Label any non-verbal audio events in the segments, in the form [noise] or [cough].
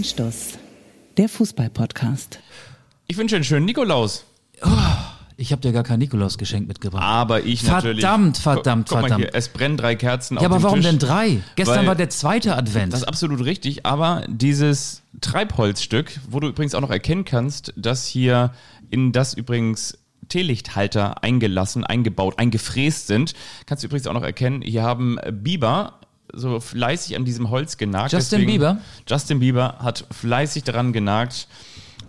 Anstoß, der Fußball-Podcast. Ich wünsche einen schönen Nikolaus. Ich habe dir gar kein Nikolausgeschenk mitgebracht. Aber ich natürlich. Verdammt, verdammt, guck, verdammt. Hier, es brennen drei Kerzen ja, auf aber dem warum Tisch. denn drei? Gestern Weil- war der zweite Advent. Das ist absolut richtig, aber dieses Treibholzstück, wo du übrigens auch noch erkennen kannst, dass hier in das übrigens Teelichthalter eingelassen, eingebaut, eingefräst sind, kannst du übrigens auch noch erkennen, hier haben Biber so fleißig an diesem Holz genagt. Justin Bieber? Justin Bieber hat fleißig daran genagt.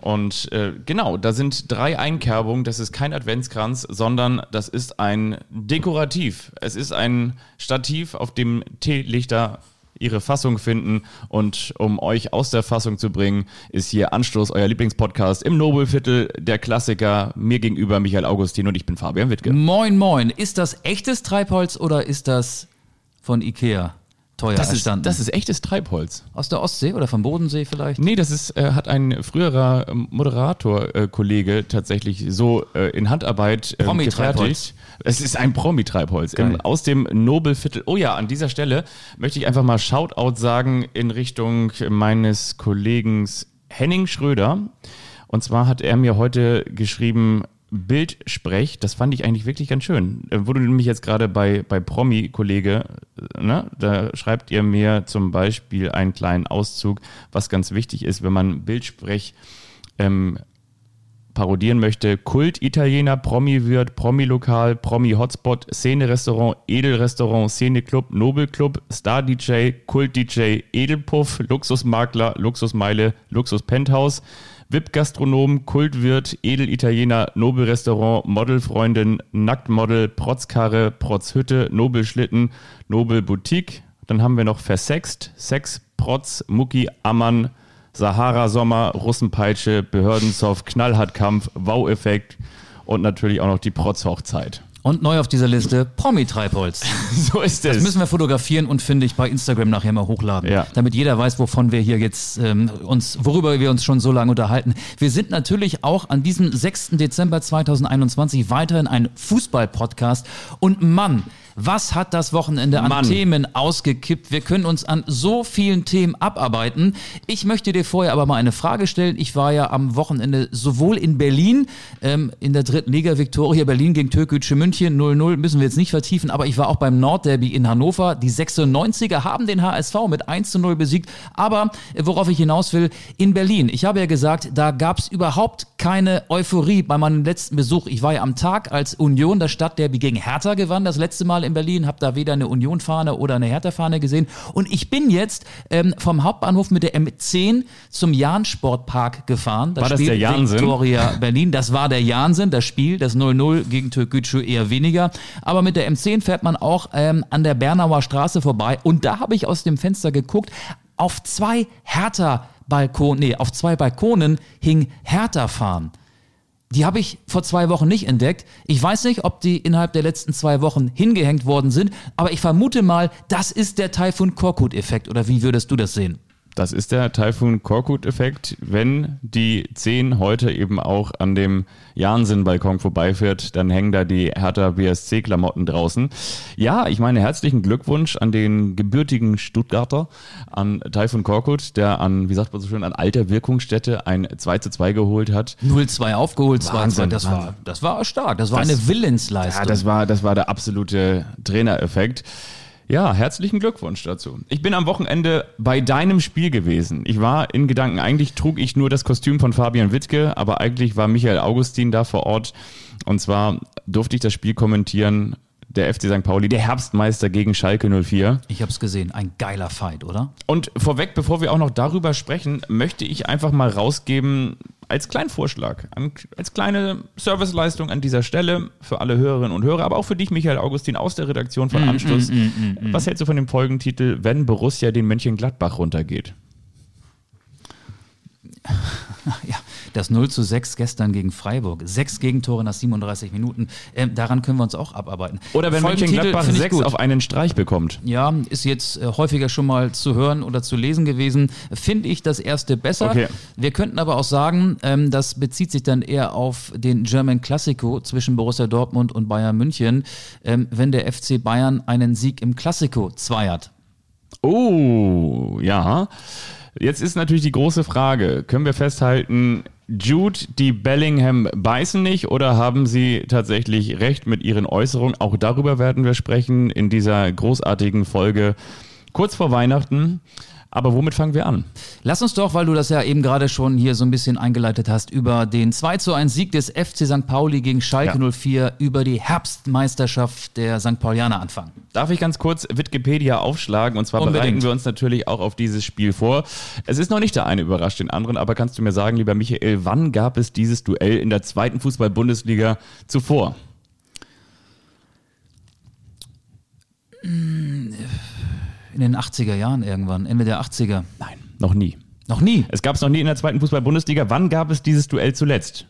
Und äh, genau, da sind drei Einkerbungen. Das ist kein Adventskranz, sondern das ist ein Dekorativ. Es ist ein Stativ, auf dem Teelichter ihre Fassung finden. Und um euch aus der Fassung zu bringen, ist hier Anstoß, euer Lieblingspodcast im Nobelviertel, der Klassiker. Mir gegenüber Michael Augustin und ich bin Fabian Wittke. moin, moin. Ist das echtes Treibholz oder ist das von Ikea teuer Das ist, erstanden? das ist echtes Treibholz. Aus der Ostsee oder vom Bodensee vielleicht? Nee, das ist, äh, hat ein früherer ähm, Moderator-Kollege tatsächlich so äh, in Handarbeit äh, Promi-Treibholz. gefertigt. Es ist ein Promi-Treibholz aus dem Nobelviertel. Oh ja, an dieser Stelle möchte ich einfach mal Shoutout sagen in Richtung meines Kollegen Henning Schröder. Und zwar hat er mir heute geschrieben, Bildsprech, das fand ich eigentlich wirklich ganz schön. Äh, Wo du nämlich jetzt gerade bei, bei Promi-Kollege, äh, ne, da schreibt ihr mir zum Beispiel einen kleinen Auszug, was ganz wichtig ist, wenn man Bildsprech ähm, parodieren möchte. Kult-Italiener, Promi-Wirt, Promi-Lokal, Promi-Hotspot, Szene-Restaurant, Edelrestaurant, Szene-Club, Nobel-Club, Star-DJ, Kult-DJ, Edelpuff, Luxusmakler, Luxusmeile, Luxus-Penthouse, VIP-Gastronom, Kultwirt, Edel-Italiener, Nobel-Restaurant, Modelfreundin, Nacktmodel, Protzkarre, Protzhütte, Nobelschlitten, Nobel-Boutique. Dann haben wir noch Versext, Sex, Protz, Mucki, Ammann, Sahara-Sommer, Russenpeitsche, Behördensoft, Knallhartkampf, Wow-Effekt und natürlich auch noch die Protz-Hochzeit. Und neu auf dieser Liste Promi-Treibholz. [laughs] So ist es. Das müssen wir fotografieren und finde ich bei Instagram nachher mal hochladen, Ja. damit jeder weiß, wovon wir hier jetzt ähm, uns, worüber wir uns schon so lange unterhalten. Wir sind natürlich auch an diesem 6. Dezember 2021 weiterhin ein Fußball-Podcast und Mann. Was hat das Wochenende an Mann. Themen ausgekippt? Wir können uns an so vielen Themen abarbeiten. Ich möchte dir vorher aber mal eine Frage stellen. Ich war ja am Wochenende sowohl in Berlin, ähm, in der dritten Liga Viktoria Berlin gegen Türkgücü München 0-0, müssen wir jetzt nicht vertiefen, aber ich war auch beim Nordderby in Hannover. Die 96er haben den HSV mit 1-0 besiegt. Aber äh, worauf ich hinaus will, in Berlin, ich habe ja gesagt, da gab es überhaupt keine Euphorie bei meinem letzten Besuch. Ich war ja am Tag, als Union das Stadtderby gegen Hertha gewann, das letzte Mal in Berlin, habe da weder eine Union-Fahne oder eine Hertha-Fahne gesehen. Und ich bin jetzt ähm, vom Hauptbahnhof mit der M10 zum Jahn-Sportpark gefahren. War das der Jansen? Viktoria Berlin. Das war der Jansen, das Spiel, das 0-0 gegen Türkgücü eher weniger. Aber mit der M10 fährt man auch ähm, an der Bernauer Straße vorbei. Und da habe ich aus dem Fenster geguckt, auf zwei Hertha Balkon, nee, auf zwei Balkonen hing Hertha fahren. Die habe ich vor zwei Wochen nicht entdeckt. Ich weiß nicht, ob die innerhalb der letzten zwei Wochen hingehängt worden sind, aber ich vermute mal, das ist der Taifun Korkut-Effekt. Oder wie würdest du das sehen? Das ist der Taifun Korkut-Effekt. Wenn die 10 heute eben auch an dem Jansen-Balkon vorbeifährt, dann hängen da die Hertha BSC-Klamotten draußen. Ja, ich meine, herzlichen Glückwunsch an den gebürtigen Stuttgarter, an Taifun Korkut, der an, wie sagt man so schön, an alter Wirkungsstätte ein 2 zu 2 geholt hat. 0-2 aufgeholt, 2-2. Wahnsinn, Das war, das war stark. Das war Das- eine Willensleistung. Ja, das war, das war der absolute Trainereffekt. Ja, herzlichen Glückwunsch dazu. Ich bin am Wochenende bei deinem Spiel gewesen. Ich war in Gedanken, eigentlich trug ich nur das Kostüm von Fabian Wittke, aber eigentlich war Michael Augustin da vor Ort. Und zwar durfte ich das Spiel kommentieren. Der FC St. Pauli, der Herbstmeister gegen Schalke 04. ich habe es gesehen. Ein geiler Fight, oder? Und vorweg, bevor wir auch noch darüber sprechen, möchte ich einfach mal rausgeben, als kleinen Vorschlag, als kleine Serviceleistung an dieser Stelle für alle Hörerinnen und Hörer, aber auch für dich, Michael Augustin, aus der Redaktion von Anstoß. Was hältst du von dem Folgentitel, wenn Borussia den Mönchengladbach runtergeht? [laughs] Ja, das 0 zu 6 gestern gegen Freiburg. Sechs Gegentore nach 37 Minuten. Ähm, daran können wir uns auch abarbeiten. Oder wenn Mönchengladbach finde ich sechs gut. auf einen Streich bekommt. Ja, ist jetzt äh, häufiger schon mal zu hören oder zu lesen gewesen. Finde ich das erste besser. Okay. Wir könnten aber auch sagen, ähm, das bezieht sich dann eher auf den German Classico zwischen Borussia Dortmund und Bayern München, ähm, wenn der FC Bayern einen Sieg im Classico zweiert. Oh, ja. Jetzt ist natürlich die große Frage, können wir festhalten, Jude, die Bellingham beißen nicht oder haben sie tatsächlich recht mit ihren Äußerungen? Auch darüber werden wir sprechen in dieser großartigen Folge kurz vor Weihnachten. Aber womit fangen wir an? Lass uns doch, weil du das ja eben gerade schon hier so ein bisschen eingeleitet hast, über den 2 zu 1 Sieg des FC St. Pauli gegen Schalke Ja. 04 über die Herbstmeisterschaft der St. Paulianer anfangen. Darf ich ganz kurz Wikipedia aufschlagen? Und zwar Unbedingt. bereiten wir uns natürlich auch auf dieses Spiel vor. Es ist noch nicht der eine überrascht den anderen, aber kannst du mir sagen, lieber Michael, wann gab es dieses Duell in der zweiten Fußball-Bundesliga zuvor? In den 80er Jahren irgendwann, Ende der 80er. Nein, noch nie. Noch nie. Es gab es noch nie in der zweiten Fußball-Bundesliga. Wann gab es dieses Duell zuletzt?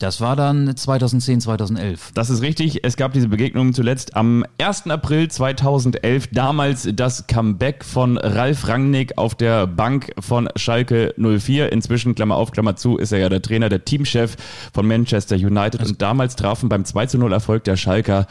Das war dann 2010, 2011. Das ist richtig. Es gab diese Begegnung zuletzt am 1. April 2011. Damals das Comeback von Ralf Rangnick auf der Bank von Schalke 04. Inzwischen, Klammer auf, Klammer zu, ist er ja der Trainer, der Teamchef von Manchester United. Und damals trafen beim 2 zu 0 Erfolg der Schalker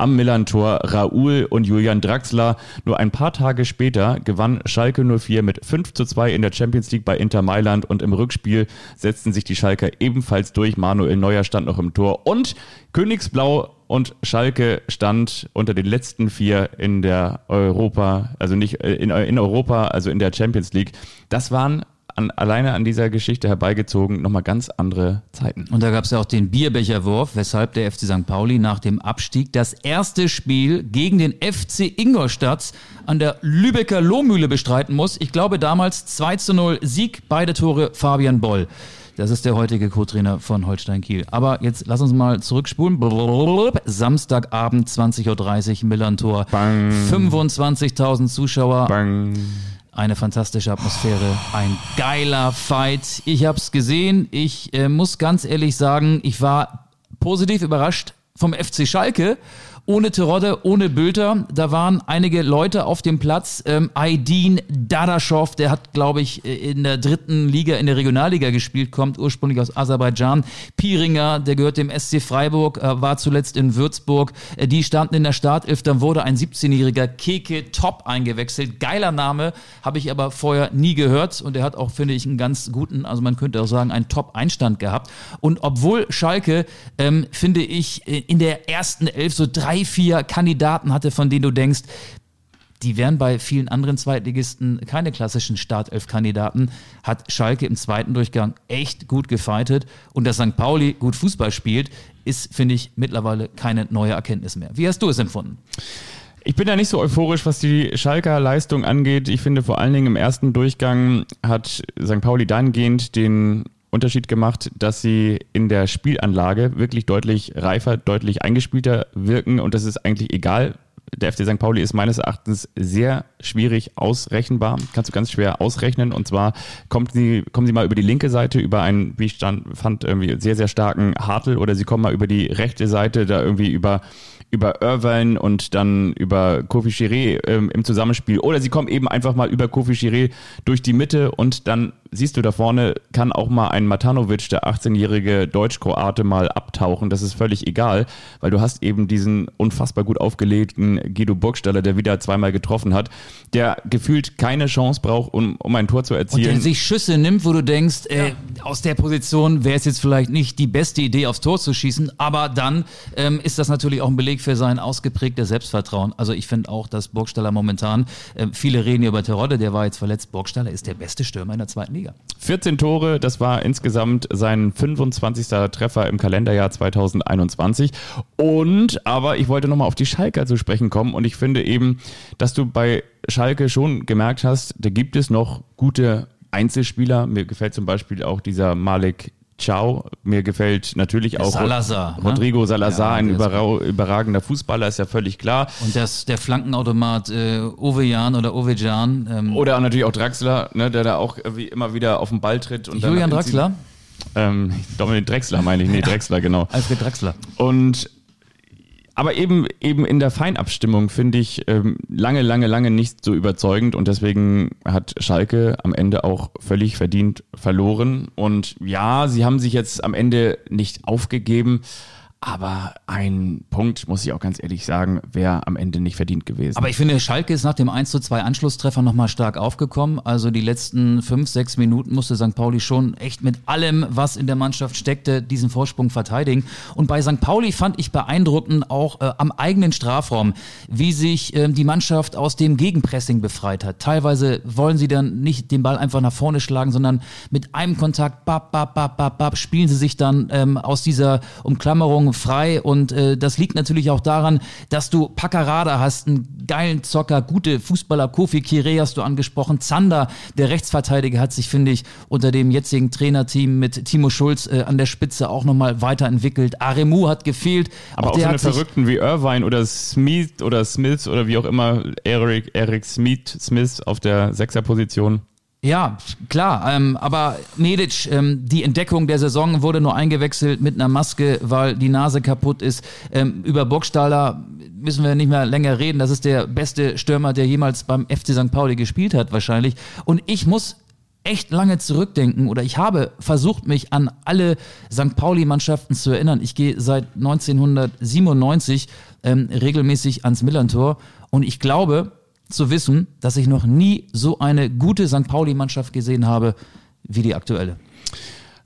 am Millantor Raoul und Julian Draxler. Nur ein paar Tage später gewann Schalke 04 mit 5 zu 2 in der Champions League bei Inter Mailand und im Rückspiel setzten sich die Schalker ebenfalls durch. Manuel Neuer stand noch im Tor und Königsblau und Schalke stand unter den letzten vier in der Europa, also nicht äh, in, in Europa, also in der Champions League. Das waren an, alleine an dieser Geschichte herbeigezogen nochmal ganz andere Zeiten. Und da gab es ja auch den Bierbecherwurf, weshalb der FC St. Pauli nach dem Abstieg das erste Spiel gegen den FC Ingolstadt an der Lübecker Lohmühle bestreiten muss. Ich glaube damals 2 zu 0 Sieg, beide Tore Fabian Boll. Das ist der heutige Co-Trainer von Holstein Kiel. Aber jetzt lass uns mal zurückspulen. Blablabla. Samstagabend 20.30 Uhr Millantor. Bang. 25.000 Zuschauer. Bang. Eine fantastische Atmosphäre, ein geiler Fight. Ich habe es gesehen. Ich äh, muss ganz ehrlich sagen, ich war positiv überrascht vom FC Schalke. Ohne Terodde, ohne Bülter. Da waren einige Leute auf dem Platz. Ähm, Aydin Dadaschow, der hat, glaube ich, äh, in der dritten Liga, in der Regionalliga gespielt, kommt ursprünglich aus Aserbaidschan. Piringer, der gehört dem SC Freiburg, äh, war zuletzt in Würzburg. Äh, die standen in der Startelf. Dann wurde ein 17-jähriger Keke Top eingewechselt. Geiler Name, habe ich aber vorher nie gehört. Und er hat auch, finde ich, einen ganz guten, also man könnte auch sagen, einen Top-Einstand gehabt. Und obwohl Schalke, ähm, finde ich, äh, in der ersten Elf so drei, vier Kandidaten hatte, von denen du denkst, die wären bei vielen anderen Zweitligisten keine klassischen Startelf-Kandidaten, hat Schalke im zweiten Durchgang echt gut gefeitet. Und dass St. Pauli gut Fußball spielt, ist, finde ich, mittlerweile keine neue Erkenntnis mehr. Wie hast du es empfunden? Ich bin ja nicht so euphorisch, was die Schalker Leistung angeht. Ich finde vor allen Dingen im ersten Durchgang hat St. Pauli dahingehend den Unterschied gemacht, dass sie in der Spielanlage wirklich deutlich reifer, deutlich eingespielter wirken und das ist eigentlich egal. Der FC St. Pauli ist meines Erachtens sehr schwierig ausrechenbar. Kannst du ganz schwer ausrechnen. Und zwar kommt sie, kommen sie mal über die linke Seite über einen, wie ich stand, fand, irgendwie sehr, sehr starken Hartl oder sie kommen mal über die rechte Seite, da irgendwie über über Irvine und dann über Kofi Chiré ähm, im Zusammenspiel. Oder sie kommen eben einfach mal über Kofi Chiré durch die Mitte und dann siehst du da vorne, kann auch mal ein Matanovic, der 18-jährige Deutsch-Kroate, mal abtauchen. Das ist völlig egal, weil du hast eben diesen unfassbar gut aufgelegten Guido Burgstaller, der wieder zweimal getroffen hat, der gefühlt keine Chance braucht, um, um ein Tor zu Und erzielen. der sich Schüsse nimmt, wo du denkst, äh, aus der Position wäre es jetzt vielleicht nicht die beste Idee, aufs Tor zu schießen, aber dann ähm, ist das natürlich auch ein Beleg für sein ausgeprägtes Selbstvertrauen. Also ich finde auch, dass Burgstaller momentan, äh, viele reden ja über Terodde, der war jetzt verletzt, Burgstaller ist der beste Stürmer in der zweiten Liga. 14 Tore, das war insgesamt sein 25. Treffer im Kalenderjahr 2021. Und, aber ich wollte nochmal auf die Schalker zu sprechen kommen und ich finde eben, dass du bei Schalke schon gemerkt hast, da gibt es noch gute Einzelspieler. Mir gefällt zum Beispiel auch dieser Malik Ciao. Mir gefällt natürlich auch Salazar, ne? Rodrigo Salazar, Ja, ein überra überragender Fußballer, ist ja völlig klar. Und das, der Flankenautomat äh, Ove Jan oder Ove Jan, ähm, Oder natürlich auch Draxler, ne, der da auch wie immer wieder auf den Ball tritt. Und Julian Draxler, Ähm, Dominik Drexler meine ich, nee, [laughs] Drexler, genau. Alfred Draxler. Und aber eben eben in der Feinabstimmung finde ich ähm, lange, lange, lange nicht so überzeugend und deswegen hat Schalke am Ende auch völlig verdient verloren. Und ja, sie haben sich jetzt am Ende nicht aufgegeben, Aber ein Punkt, muss ich auch ganz ehrlich sagen, wäre am Ende nicht verdient gewesen. Aber ich finde, Schalke ist nach dem 1 zu 2 Anschlusstreffer nochmal stark aufgekommen. Also die letzten fünf, sechs Minuten musste St. Pauli schon echt mit allem, was in der Mannschaft steckte, diesen Vorsprung verteidigen. Und bei St. Pauli fand ich beeindruckend auch äh, am eigenen Strafraum, wie sich äh, die Mannschaft aus dem Gegenpressing befreit hat. Teilweise wollen sie dann nicht den Ball einfach nach vorne schlagen, sondern mit einem Kontakt, bap, bap, bap, bap, bap, spielen sie sich dann ähm, aus dieser Umklammerung frei und äh, das liegt natürlich auch daran, dass du Paccarada hast, einen geilen Zocker, gute Fußballer, Kofi Kire hast du angesprochen, Zander, der Rechtsverteidiger hat sich, finde ich, unter dem jetzigen Trainerteam mit Timo Schulz äh, an der Spitze auch nochmal weiterentwickelt. Aremu hat gefehlt. Aber auch, auch so eine Verrückten wie Irvine oder Smith oder Smith oder wie auch immer, Eric, Eric Smith, Smith auf der Sechserposition. Ja, klar. Ähm, aber Medic, ähm, die Entdeckung der Saison wurde nur eingewechselt mit einer Maske, weil die Nase kaputt ist. Ähm, über Burgstaller müssen wir nicht mehr länger reden. Das ist der beste Stürmer, der jemals beim FC St. Pauli gespielt hat, wahrscheinlich. Und ich muss echt lange zurückdenken oder ich habe versucht, mich an alle St. Pauli-Mannschaften zu erinnern. Ich gehe seit 1997 ähm, regelmäßig ans Millantor und ich glaube, zu wissen, dass ich noch nie so eine gute St. Pauli-Mannschaft gesehen habe wie die aktuelle.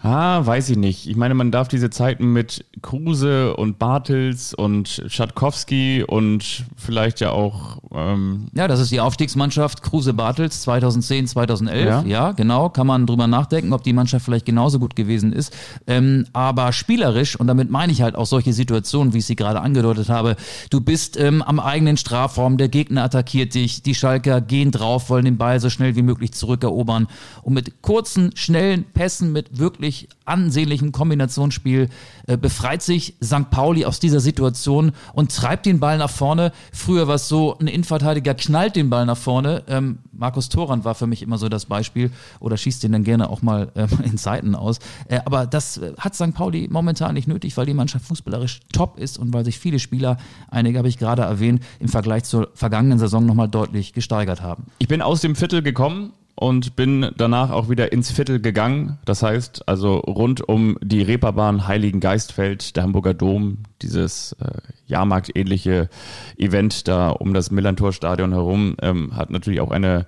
Ah, weiß ich nicht. Ich meine, man darf diese Zeiten mit Kruse und Bartels und Schatkowski und vielleicht ja auch. Ähm ja, das ist die Aufstiegsmannschaft Kruse-Bartels 2010, 2011. Ja. ja. genau. Kann man drüber nachdenken, ob die Mannschaft vielleicht genauso gut gewesen ist. Ähm, aber spielerisch, und damit meine ich halt auch solche Situationen, wie ich sie gerade angedeutet habe, du bist ähm, am eigenen Strafraum, der Gegner attackiert dich, die Schalker gehen drauf, wollen den Ball so schnell wie möglich zurückerobern. Und mit kurzen, schnellen Pässen, mit wirklich wirklich ansehnlichem Kombinationsspiel äh, befreit sich St. Pauli aus dieser Situation und treibt den Ball nach vorne. Früher war es so, ein Innenverteidiger knallt den Ball nach vorne. Ähm, Markus Thorand war für mich immer so das Beispiel oder schießt den dann gerne auch mal ähm, [laughs] in Seiten aus. Äh, aber das äh, hat St. Pauli momentan nicht nötig, weil die Mannschaft fußballerisch top ist und weil sich viele Spieler, einige habe ich gerade erwähnt, im Vergleich zur vergangenen Saison nochmal deutlich gesteigert haben. Ich bin aus dem Viertel gekommen und bin danach auch wieder ins Viertel gegangen. Das heißt also rund um die Reeperbahn Heiligen Geistfeld, der Hamburger Dom, dieses äh, Jahrmarkt-ähnliche Event da um das Millantor-Stadion herum, ähm, hat natürlich auch eine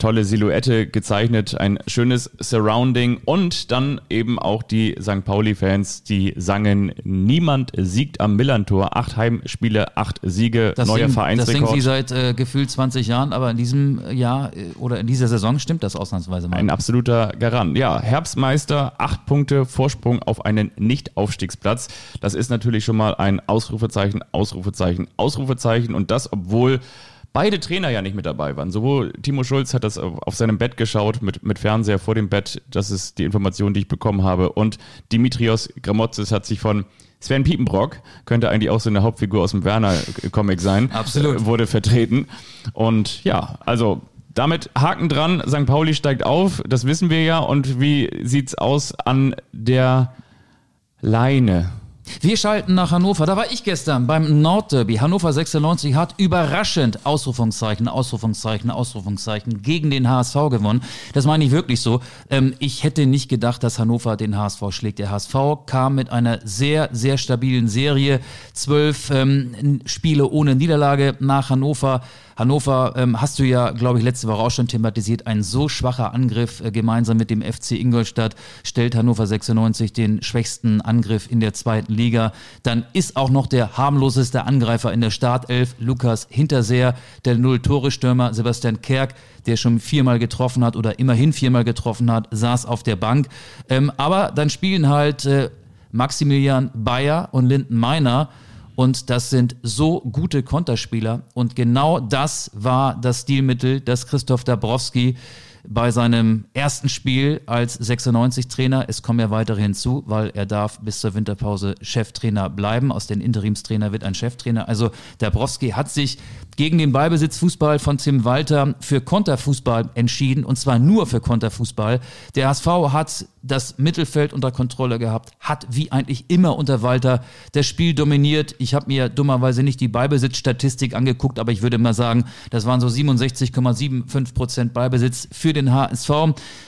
tolle Silhouette gezeichnet, ein schönes Surrounding und dann eben auch die St. Pauli-Fans, die sangen Niemand siegt am Millantor. Acht Heimspiele, acht Siege, das neuer singen, Vereinsrekord. Das singen sie seit äh, gefühlt 20 Jahren, aber in diesem Jahr äh, oder in dieser Saison stimmt das ausnahmsweise mal. Ein absoluter Garant. Ja, Herbstmeister, acht Punkte Vorsprung auf einen Nicht-Aufstiegsplatz. Das ist natürlich schon mal ein Ausrufezeichen, Ausrufezeichen, Ausrufezeichen und das, obwohl beide Trainer ja nicht mit dabei waren. Sowohl Timo Schulz hat das auf seinem Bett geschaut, mit, mit Fernseher vor dem Bett. Das ist die Information, die ich bekommen habe. Und Dimitrios Gramotzes hat sich von Sven Piepenbrock, könnte eigentlich auch so eine Hauptfigur aus dem Werner-Comic sein. Absolut. Äh, wurde vertreten. Und ja, also damit Haken dran, St. Pauli steigt auf, das wissen wir ja. Und wie sieht's aus an der Leine? Wir schalten nach Hannover. Da war ich gestern beim Nordderby. Hannover 96 hat überraschend Ausrufungszeichen, Ausrufungszeichen, Ausrufungszeichen gegen den HSV gewonnen. Das meine ich wirklich so. Ähm, ich hätte nicht gedacht, dass Hannover den HSV schlägt. Der HSV kam mit einer sehr, sehr stabilen Serie. Zwölf ähm, Spiele ohne Niederlage nach Hannover. Hannover ähm, hast du ja, glaube ich, letzte Woche auch schon thematisiert. Ein so schwacher Angriff äh, gemeinsam mit dem FC Ingolstadt stellt Hannover 96 den schwächsten Angriff in der zweiten Liga. Dann ist auch noch der harmloseste Angreifer in der Startelf, Lukas Hinterseher, der Null-Tore-Stürmer Sebastian Kerk, der schon viermal getroffen hat oder immerhin viermal getroffen hat, saß auf der Bank. Ähm, aber dann spielen halt äh, Maximilian Bayer und Linden Meiner und das sind so gute Konterspieler. Und genau das war das Stilmittel, das Christoph Dabrowski bei seinem ersten Spiel als 96-Trainer. Es kommen ja weitere hinzu, weil er darf bis zur Winterpause Cheftrainer bleiben. Aus den Interimstrainer wird ein Cheftrainer. Also Dabrowski hat sich gegen den Ballbesitzfußball von Tim Walter für Konterfußball entschieden und zwar nur für Konterfußball. Der HSV hat das Mittelfeld unter Kontrolle gehabt, hat wie eigentlich immer unter Walter das Spiel dominiert. Ich habe mir dummerweise nicht die Ballbesitzstatistik angeguckt, aber ich würde mal sagen, das waren so 67,75 Prozent Ballbesitz für für den HSV.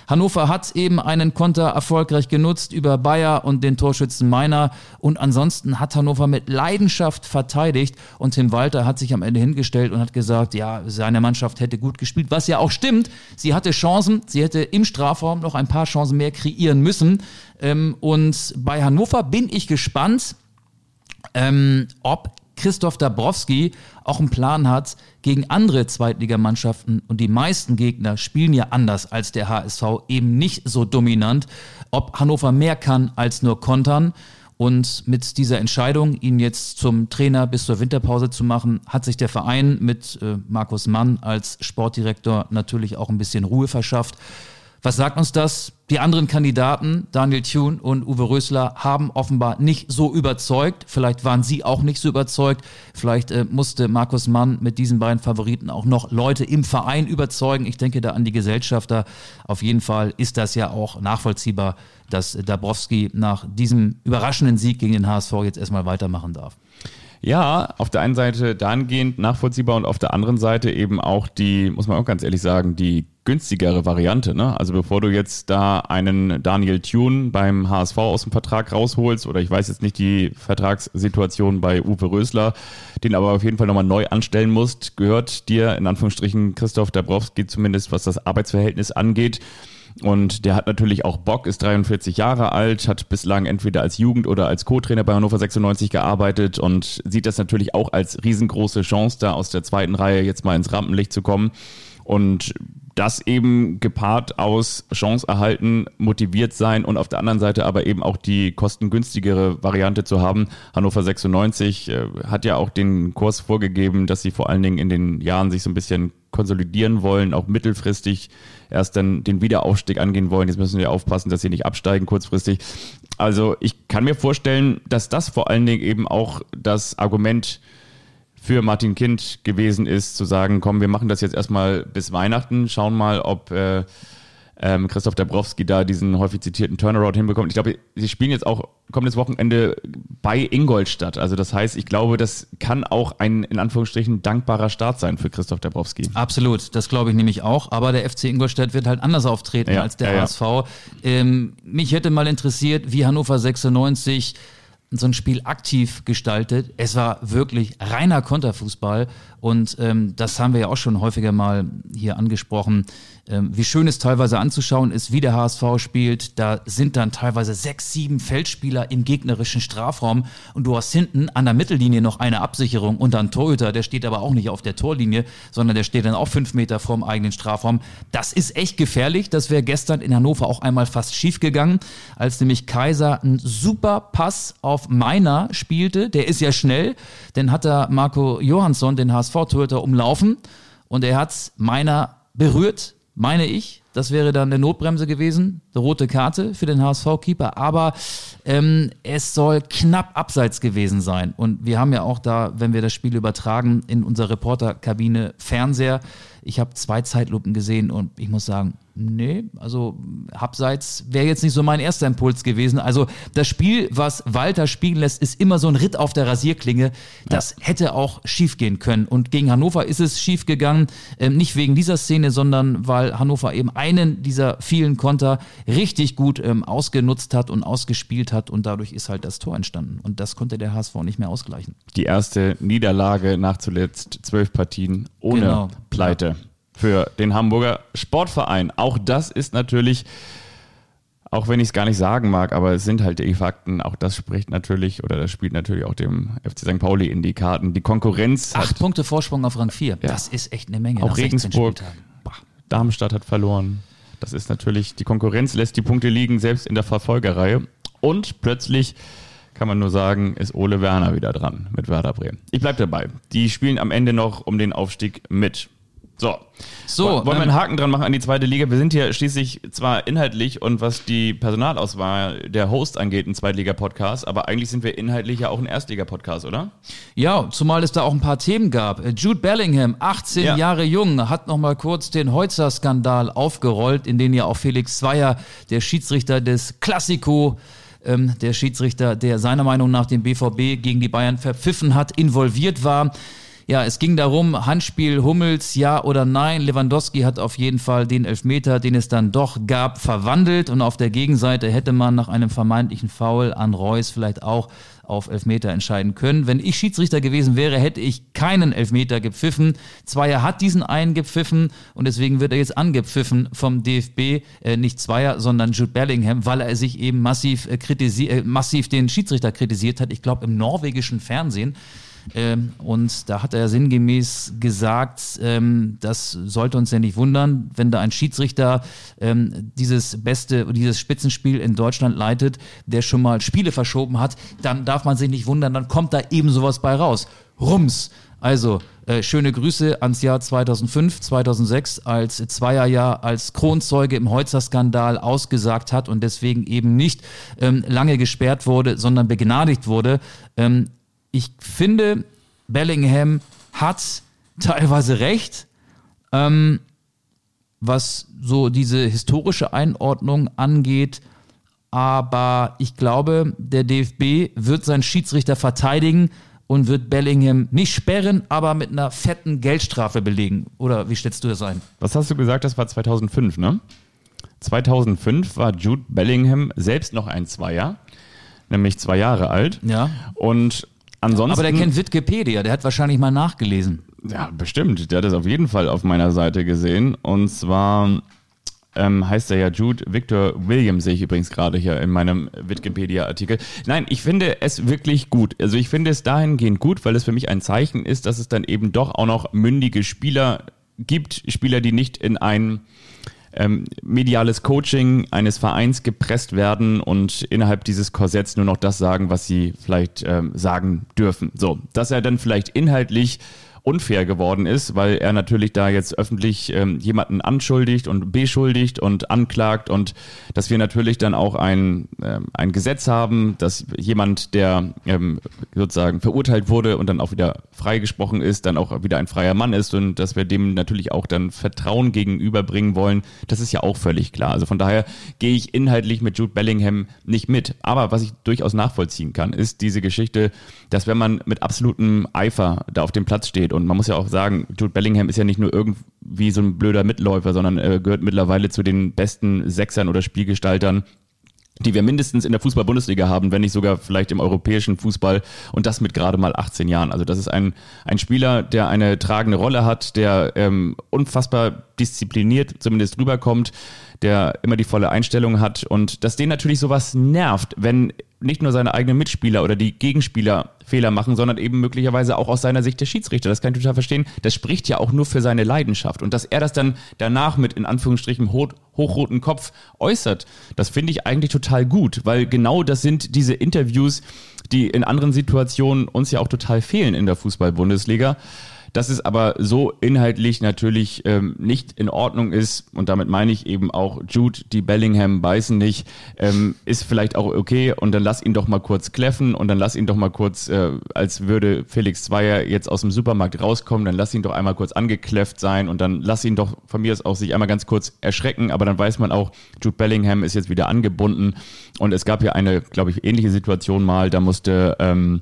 Hannover hat eben einen Konter erfolgreich genutzt über Bayer und den Torschützen Meiner. Und ansonsten hat Hannover mit Leidenschaft verteidigt. Und Tim Walter hat sich am Ende hingestellt und hat gesagt, ja, seine Mannschaft hätte gut gespielt. Was ja auch stimmt. Sie hatte Chancen. Sie hätte im Strafraum noch ein paar Chancen mehr kreieren müssen. Ähm, und bei Hannover bin ich gespannt, ähm, ob Christoph Dabrowski auch einen Plan hat gegen andere Zweitligamannschaften und die meisten Gegner spielen ja anders als der HSV, eben nicht so dominant, ob Hannover mehr kann als nur kontern. Und mit dieser Entscheidung, ihn jetzt zum Trainer bis zur Winterpause zu machen, hat sich der Verein mit äh, Markus Mann als Sportdirektor natürlich auch ein bisschen Ruhe verschafft. Was sagt uns das? Die anderen Kandidaten, Daniel Thune und Uwe Rösler, haben offenbar nicht so überzeugt. Vielleicht waren sie auch nicht so überzeugt. Vielleicht äh, musste Markus Mann mit diesen beiden Favoriten auch noch Leute im Verein überzeugen. Ich denke da an die Gesellschafter. Auf jeden Fall ist das ja auch nachvollziehbar, dass Dabrowski nach diesem überraschenden Sieg gegen den HSV jetzt erstmal weitermachen darf. Ja, auf der einen Seite dahingehend nachvollziehbar und auf der anderen Seite eben auch die, muss man auch ganz ehrlich sagen, die günstigere Variante. Ne? Also bevor du jetzt da einen Daniel Thune beim HSV aus dem Vertrag rausholst oder ich weiß jetzt nicht die Vertragssituation bei Uwe Rösler, den aber auf jeden Fall nochmal neu anstellen musst, gehört dir in Anführungsstrichen Christoph Dabrowski zumindest, was das Arbeitsverhältnis angeht, und der hat natürlich auch Bock, ist 43 Jahre alt, hat bislang entweder als Jugend- oder als Co-Trainer bei Hannover 96 gearbeitet und sieht das natürlich auch als riesengroße Chance, da aus der zweiten Reihe jetzt mal ins Rampenlicht zu kommen. Und das eben gepaart aus Chance erhalten, motiviert sein und auf der anderen Seite aber eben auch die kostengünstigere Variante zu haben. Hannover 96 äh, hat ja auch den Kurs vorgegeben, dass sie vor allen Dingen in den Jahren sich so ein bisschen konsolidieren wollen, auch mittelfristig erst dann den Wiederaufstieg angehen wollen. Jetzt müssen wir aufpassen, dass sie nicht absteigen kurzfristig. Also ich kann mir vorstellen, dass das vor allen Dingen eben auch das Argument für Martin Kind gewesen ist, zu sagen, komm, wir machen das jetzt erstmal bis Weihnachten, schauen mal, ob äh, ähm, Christoph Dabrowski da diesen häufig zitierten Turnaround hinbekommt. Ich glaube, sie spielen jetzt auch kommendes Wochenende bei Ingolstadt. Also das heißt, ich glaube, das kann auch ein in Anführungsstrichen dankbarer Start sein für Christoph Dabrowski. Absolut, das glaube ich nämlich auch. Aber der FC Ingolstadt wird halt anders auftreten ja, als der ja, HSV. Ja. Ähm, mich hätte mal interessiert, wie Hannover 96 so ein Spiel aktiv gestaltet. Es war wirklich reiner Konterfußball und ähm, das haben wir ja auch schon häufiger mal hier angesprochen wie schön es teilweise anzuschauen ist, wie der HSV spielt. Da sind dann teilweise sechs, sieben Feldspieler im gegnerischen Strafraum und du hast hinten an der Mittellinie noch eine Absicherung und dann Torhüter, der steht aber auch nicht auf der Torlinie, sondern der steht dann auch fünf Meter vorm eigenen Strafraum. Das ist echt gefährlich. Das wäre gestern in Hannover auch einmal fast schief gegangen, als nämlich Kaiser einen super Pass auf Meiner spielte. Der ist ja schnell, denn hat er Marco Johansson, den HSV-Torhüter, umlaufen und er hat Meiner berührt meine ich. Das wäre dann eine Notbremse gewesen, eine rote Karte für den HSV-Keeper. Aber ähm, es soll knapp abseits gewesen sein. Und wir haben ja auch da, wenn wir das Spiel übertragen, in unserer Reporterkabine Fernseher. Ich habe zwei Zeitlupen gesehen und ich muss sagen, Nee, also abseits wäre jetzt nicht so mein erster Impuls gewesen. Also das Spiel, was Walter spielen lässt, ist immer so ein Ritt auf der Rasierklinge. Das ja. hätte auch schief gehen können. Und gegen Hannover ist es schief gegangen. Ähm, nicht wegen dieser Szene, sondern weil Hannover eben einen dieser vielen Konter richtig gut ähm, ausgenutzt hat und ausgespielt hat. Und dadurch ist halt das Tor entstanden. Und das konnte der HSV nicht mehr ausgleichen. Die erste Niederlage nach zuletzt zwölf Partien ohne genau. Pleite. Ja für den Hamburger Sportverein. Auch das ist natürlich, auch wenn ich es gar nicht sagen mag, aber es sind halt die Fakten, auch das spricht natürlich oder das spielt natürlich auch dem FC St. Pauli in die Karten. Die Konkurrenz. Acht Punkte Vorsprung auf Rang 4. Ja. Das ist echt eine Menge. Auch Regensburg, Darmstadt hat verloren. Das ist natürlich, die Konkurrenz lässt die Punkte liegen, selbst in der Verfolgerreihe. Und plötzlich kann man nur sagen, ist Ole Werner wieder dran mit Werder Bremen. Ich bleibe dabei. Die spielen am Ende noch um den Aufstieg mit. So. So, wollen wir einen ähm, Haken dran machen an die zweite Liga? Wir sind hier schließlich zwar inhaltlich und was die Personalauswahl der Host angeht, ein Zweitliga-Podcast, aber eigentlich sind wir inhaltlich ja auch ein Erstliga-Podcast, oder? Ja, zumal es da auch ein paar Themen gab. Jude Bellingham, 18 ja. Jahre jung, hat nochmal kurz den Heutzer-Skandal aufgerollt, in den ja auch Felix Zweier, der Schiedsrichter des Klassiko, ähm, der Schiedsrichter, der seiner Meinung nach den BVB gegen die Bayern verpfiffen hat, involviert war. Ja, es ging darum, Handspiel Hummels, ja oder nein. Lewandowski hat auf jeden Fall den Elfmeter, den es dann doch gab, verwandelt. Und auf der Gegenseite hätte man nach einem vermeintlichen Foul an Reus vielleicht auch auf Elfmeter entscheiden können. Wenn ich Schiedsrichter gewesen wäre, hätte ich keinen Elfmeter gepfiffen. Zweier hat diesen einen gepfiffen und deswegen wird er jetzt angepfiffen vom DFB, äh, nicht Zweier, sondern Jude Bellingham, weil er sich eben massiv, äh, kritisi äh, massiv den Schiedsrichter kritisiert hat. Ich glaube im norwegischen Fernsehen. Ähm, und da hat er sinngemäß gesagt, ähm, das sollte uns ja nicht wundern, wenn da ein Schiedsrichter ähm, dieses beste, dieses Spitzenspiel in Deutschland leitet, der schon mal Spiele verschoben hat, dann darf man sich nicht wundern, dann kommt da eben sowas bei raus. Rums. Also, äh, schöne Grüße ans Jahr 2005, 2006, als Zweierjahr als Kronzeuge im Holzer-Skandal ausgesagt hat und deswegen eben nicht ähm, lange gesperrt wurde, sondern begnadigt wurde. Ähm, ich finde, Bellingham hat teilweise recht, ähm, was so diese historische Einordnung angeht. Aber ich glaube, der DFB wird seinen Schiedsrichter verteidigen und wird Bellingham nicht sperren, aber mit einer fetten Geldstrafe belegen. Oder wie stellst du das ein? Was hast du gesagt? Das war 2005, ne? 2005 war Jude Bellingham selbst noch ein Zweier, nämlich zwei Jahre alt. Ja. Und Ansonsten, Aber der kennt Wikipedia, der hat wahrscheinlich mal nachgelesen. Ja, bestimmt. Der hat es auf jeden Fall auf meiner Seite gesehen. Und zwar ähm, heißt er ja Jude Victor Williams, sehe ich übrigens gerade hier in meinem Wikipedia-Artikel. Nein, ich finde es wirklich gut. Also ich finde es dahingehend gut, weil es für mich ein Zeichen ist, dass es dann eben doch auch noch mündige Spieler gibt. Spieler, die nicht in ein ähm, mediales Coaching eines Vereins gepresst werden und innerhalb dieses Korsetts nur noch das sagen, was sie vielleicht ähm, sagen dürfen. So, dass er dann vielleicht inhaltlich unfair geworden ist, weil er natürlich da jetzt öffentlich ähm, jemanden anschuldigt und beschuldigt und anklagt und dass wir natürlich dann auch ein, ähm, ein Gesetz haben, dass jemand, der ähm, sozusagen verurteilt wurde und dann auch wieder freigesprochen ist, dann auch wieder ein freier Mann ist und dass wir dem natürlich auch dann Vertrauen gegenüberbringen wollen, das ist ja auch völlig klar. Also von daher gehe ich inhaltlich mit Jude Bellingham nicht mit. Aber was ich durchaus nachvollziehen kann, ist diese Geschichte, dass wenn man mit absolutem Eifer da auf dem Platz steht und man muss ja auch sagen, Jude Bellingham ist ja nicht nur irgendwie so ein blöder Mitläufer, sondern äh, gehört mittlerweile zu den besten Sechsern oder Spielgestaltern die wir mindestens in der Fußball-Bundesliga haben, wenn nicht sogar vielleicht im europäischen Fußball. Und das mit gerade mal 18 Jahren. Also das ist ein, ein Spieler, der eine tragende Rolle hat, der ähm, unfassbar diszipliniert zumindest rüberkommt, der immer die volle Einstellung hat und dass den natürlich sowas nervt, wenn nicht nur seine eigenen Mitspieler oder die Gegenspieler Fehler machen, sondern eben möglicherweise auch aus seiner Sicht der Schiedsrichter. Das kann ich total verstehen. Das spricht ja auch nur für seine Leidenschaft. Und dass er das dann danach mit in Anführungsstrichen hoch, hochroten Kopf äußert, das finde ich eigentlich total gut, weil genau das sind diese Interviews, die in anderen Situationen uns ja auch total fehlen in der Fußball-Bundesliga. Dass es aber so inhaltlich natürlich ähm, nicht in Ordnung ist, und damit meine ich eben auch Jude, die Bellingham beißen nicht, ähm, ist vielleicht auch okay und dann lass ihn doch mal kurz kläffen und dann lass ihn doch mal kurz, äh, als würde Felix Zweier jetzt aus dem Supermarkt rauskommen, dann lass ihn doch einmal kurz angekläfft sein und dann lass ihn doch von mir aus auch sich einmal ganz kurz erschrecken, aber dann weiß man auch, Jude Bellingham ist jetzt wieder angebunden und es gab ja eine, glaube ich, ähnliche Situation mal, da musste ähm,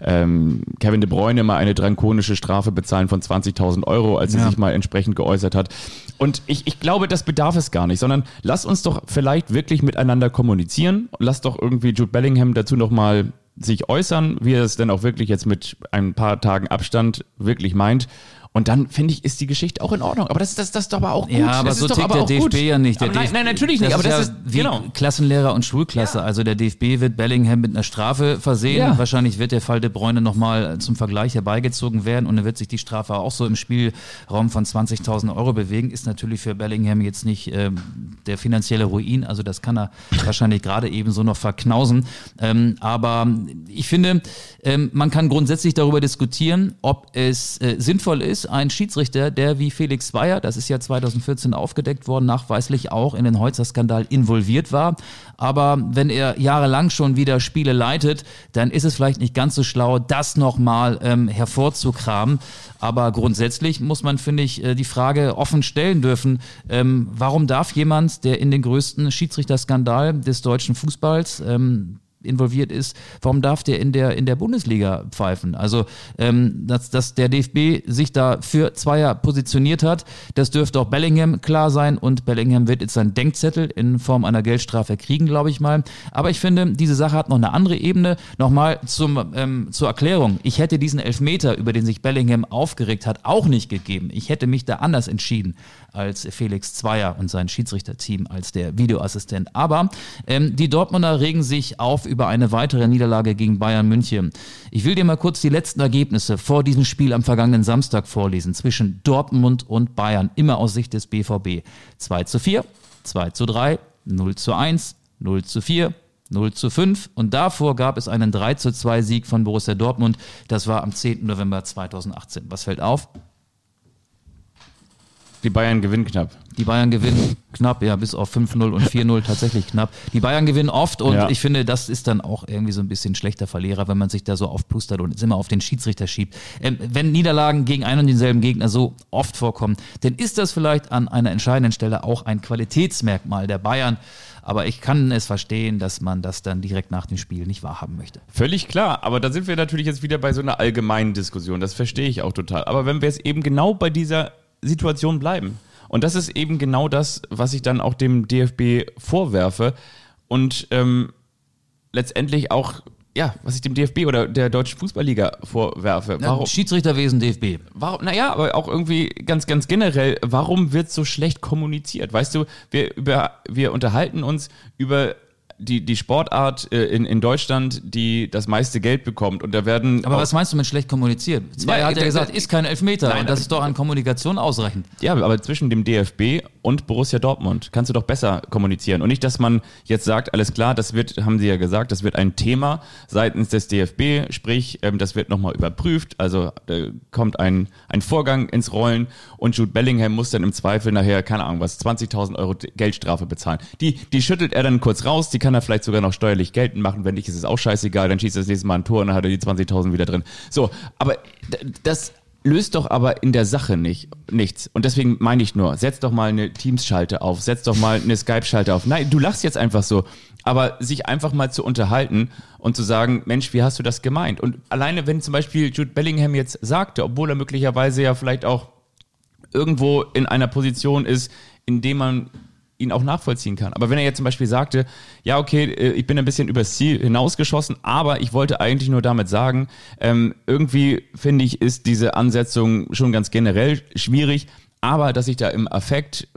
ähm, Kevin De Bruyne mal eine drakonische Strafe bezahlen von 20.000 Euro, als er sich mal entsprechend geäußert hat. Und ich, ich glaube, das bedarf es gar nicht, sondern lass uns doch vielleicht wirklich miteinander kommunizieren. Lass doch irgendwie Jude Bellingham dazu nochmal sich äußern, wie er es denn auch wirklich jetzt mit ein paar Tagen Abstand wirklich meint. Und dann finde ich, ist die Geschichte auch in Ordnung. Aber das, das, das ist doch aber auch gut. Ja, aber das so ist doch tickt der DFB gut. ja nicht. Der nein, DFB nein, natürlich nicht. Das aber ist das ja ist genau. Klassenlehrer und Schulklasse. Also der DFB wird Bellingham mit einer Strafe versehen. Ja. Wahrscheinlich wird der Fall De Bruyne nochmal zum Vergleich herbeigezogen werden und dann wird sich die Strafe auch so im Spielraum von 20.000 Euro bewegen. Ist natürlich für Bellingham jetzt nicht ähm, der finanzielle Ruin. Also das kann er wahrscheinlich gerade eben so noch verknausen. Ähm, aber ich finde, ähm, man kann grundsätzlich darüber diskutieren, ob es äh, sinnvoll ist, ein Schiedsrichter, der wie Felix Zweier, das ist ja 2014 aufgedeckt worden, nachweislich auch in den Holzer-Skandal involviert war. Aber wenn er jahrelang schon wieder Spiele leitet, dann ist es vielleicht nicht ganz so schlau, das nochmal ähm, hervorzukramen. Aber grundsätzlich muss man, finde ich, äh, die Frage offen stellen dürfen, ähm, warum darf jemand, der in den größten Schiedsrichterskandal des deutschen Fußballs, ähm, involviert ist, warum darf der in der, in der Bundesliga pfeifen? Also, ähm, dass, dass der DFB sich da für Zweier positioniert hat, das dürfte auch Bellingham klar sein und Bellingham wird jetzt seinen Denkzettel in Form einer Geldstrafe kriegen, glaube ich mal. Aber ich finde, diese Sache hat noch eine andere Ebene. Nochmal zum, ähm, zur Erklärung. Ich hätte diesen Elfmeter, über den sich Bellingham aufgeregt hat, auch nicht gegeben. Ich hätte mich da anders entschieden als Felix Zweier und sein Schiedsrichterteam als der Videoassistent. Aber ähm, die Dortmunder regen sich auf über eine weitere Niederlage gegen Bayern München. Ich will dir mal kurz die letzten Ergebnisse vor diesem Spiel am vergangenen Samstag vorlesen zwischen Dortmund und Bayern, immer aus Sicht des BVB. 2 zu 4, 2 zu 3, 0 zu 1, 0 zu 4, 0 zu 5 und davor gab es einen 3 zu 2 Sieg von Borussia Dortmund. Das war am 10. November 2018. Was fällt auf? Die Bayern gewinnen knapp. Die Bayern gewinnen knapp, ja, bis auf 5-0 und 4-0 tatsächlich knapp. Die Bayern gewinnen oft und ja. ich finde, das ist dann auch irgendwie so ein bisschen schlechter Verlierer, wenn man sich da so aufplustert und es immer auf den Schiedsrichter schiebt. Ähm, wenn Niederlagen gegen einen und denselben Gegner so oft vorkommen, dann ist das vielleicht an einer entscheidenden Stelle auch ein Qualitätsmerkmal der Bayern. Aber ich kann es verstehen, dass man das dann direkt nach dem Spiel nicht wahrhaben möchte. Völlig klar, aber da sind wir natürlich jetzt wieder bei so einer allgemeinen Diskussion. Das verstehe ich auch total. Aber wenn wir es eben genau bei dieser Situation bleiben. Und das ist eben genau das, was ich dann auch dem DFB vorwerfe und ähm, letztendlich auch, ja, was ich dem DFB oder der Deutschen Fußballliga vorwerfe. Warum, Schiedsrichterwesen DFB. Warum, naja, aber auch irgendwie ganz, ganz generell, warum wird so schlecht kommuniziert? Weißt du, wir, über, wir unterhalten uns über die, die Sportart äh, in, in Deutschland, die das meiste Geld bekommt. Und da werden. Aber was meinst du mit schlecht kommuniziert? Zwei ja, hat ja gesagt, ist kein Elfmeter. Nein, und das ist doch an Kommunikation ausreichend. Ja, aber zwischen dem DFB und Borussia Dortmund kannst du doch besser kommunizieren. Und nicht, dass man jetzt sagt, alles klar, das wird, haben sie ja gesagt, das wird ein Thema seitens des DFB, sprich, ähm, das wird nochmal überprüft. Also äh, kommt ein, ein Vorgang ins Rollen und Jude Bellingham muss dann im Zweifel nachher, keine Ahnung was, 20.000 Euro Geldstrafe bezahlen. Die, die schüttelt er dann kurz raus, die kann er vielleicht sogar noch steuerlich geltend machen. Wenn nicht, ist es auch scheißegal, dann schießt er das nächste Mal ein Tor und dann hat er die 20.000 wieder drin. So, aber das löst doch aber in der Sache nicht, nichts. Und deswegen meine ich nur, setz doch mal eine Teams-Schalte auf, setz doch mal eine Skype-Schalte auf. Nein, du lachst jetzt einfach so. Aber sich einfach mal zu unterhalten und zu sagen, Mensch, wie hast du das gemeint? Und alleine, wenn zum Beispiel Jude Bellingham jetzt sagte, obwohl er möglicherweise ja vielleicht auch irgendwo in einer Position ist, in dem man ihn auch nachvollziehen kann. Aber wenn er jetzt zum Beispiel sagte, ja, okay, äh, ich bin ein bisschen übers Ziel hinausgeschossen, aber ich wollte eigentlich nur damit sagen, ähm, irgendwie finde ich, ist diese Ansetzung schon ganz generell schwierig, aber dass ich da im Affekt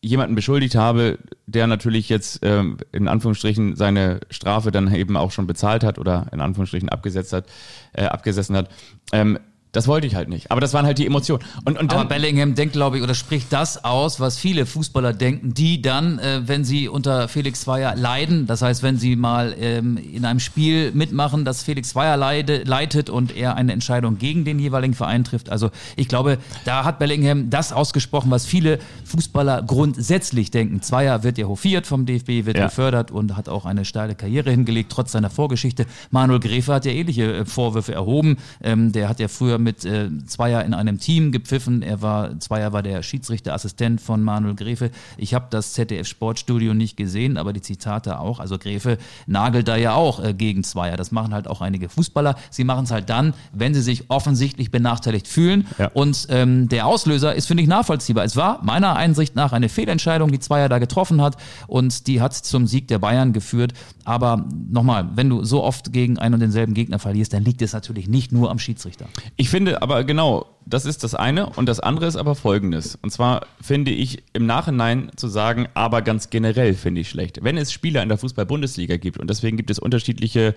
jemanden beschuldigt habe, der natürlich jetzt ähm, in Anführungsstrichen seine Strafe dann eben auch schon bezahlt hat oder in Anführungsstrichen abgesetzt hat, äh, abgesessen hat, ähm, das wollte ich halt nicht. Aber das waren halt die Emotionen. Und, und dann, Aber Bellingham denkt, glaube ich, oder spricht das aus, was viele Fußballer denken, die dann, äh, wenn sie unter Felix Zweier leiden, das heißt, wenn sie mal ähm, in einem Spiel mitmachen, das Felix Zweier leide, leitet und er eine Entscheidung gegen den jeweiligen Verein trifft. Also ich glaube, da hat Bellingham das ausgesprochen, was viele Fußballer grundsätzlich denken. Zweier wird ja hofiert vom DFB, wird ja. gefördert und hat auch eine steile Karriere hingelegt, trotz seiner Vorgeschichte. Manuel Gräfe hat ja ähnliche äh, Vorwürfe erhoben. Ähm, der hat ja früher mit äh, Zweier in einem Team gepfiffen. Er war, Zweier war der Schiedsrichterassistent von Manuel Gräfe. Ich habe das ZDF Sportstudio nicht gesehen, aber die Zitate auch. Also Gräfe nagelt da ja auch äh, gegen Zweier. Das machen halt auch einige Fußballer. Sie machen es halt dann, wenn sie sich offensichtlich benachteiligt fühlen. Ja. Und ähm, der Auslöser ist, finde ich, nachvollziehbar. Es war meiner Einsicht nach eine Fehlentscheidung, die Zweier da getroffen hat und die hat zum Sieg der Bayern geführt. Aber nochmal, wenn du so oft gegen einen und denselben Gegner verlierst, dann liegt es natürlich nicht nur am Schiedsrichter. Ich ich finde aber genau, das ist das eine. Und das andere ist aber folgendes. Und zwar finde ich im Nachhinein zu sagen, aber ganz generell finde ich schlecht. Wenn es Spieler in der Fußball-Bundesliga gibt und deswegen gibt es unterschiedliche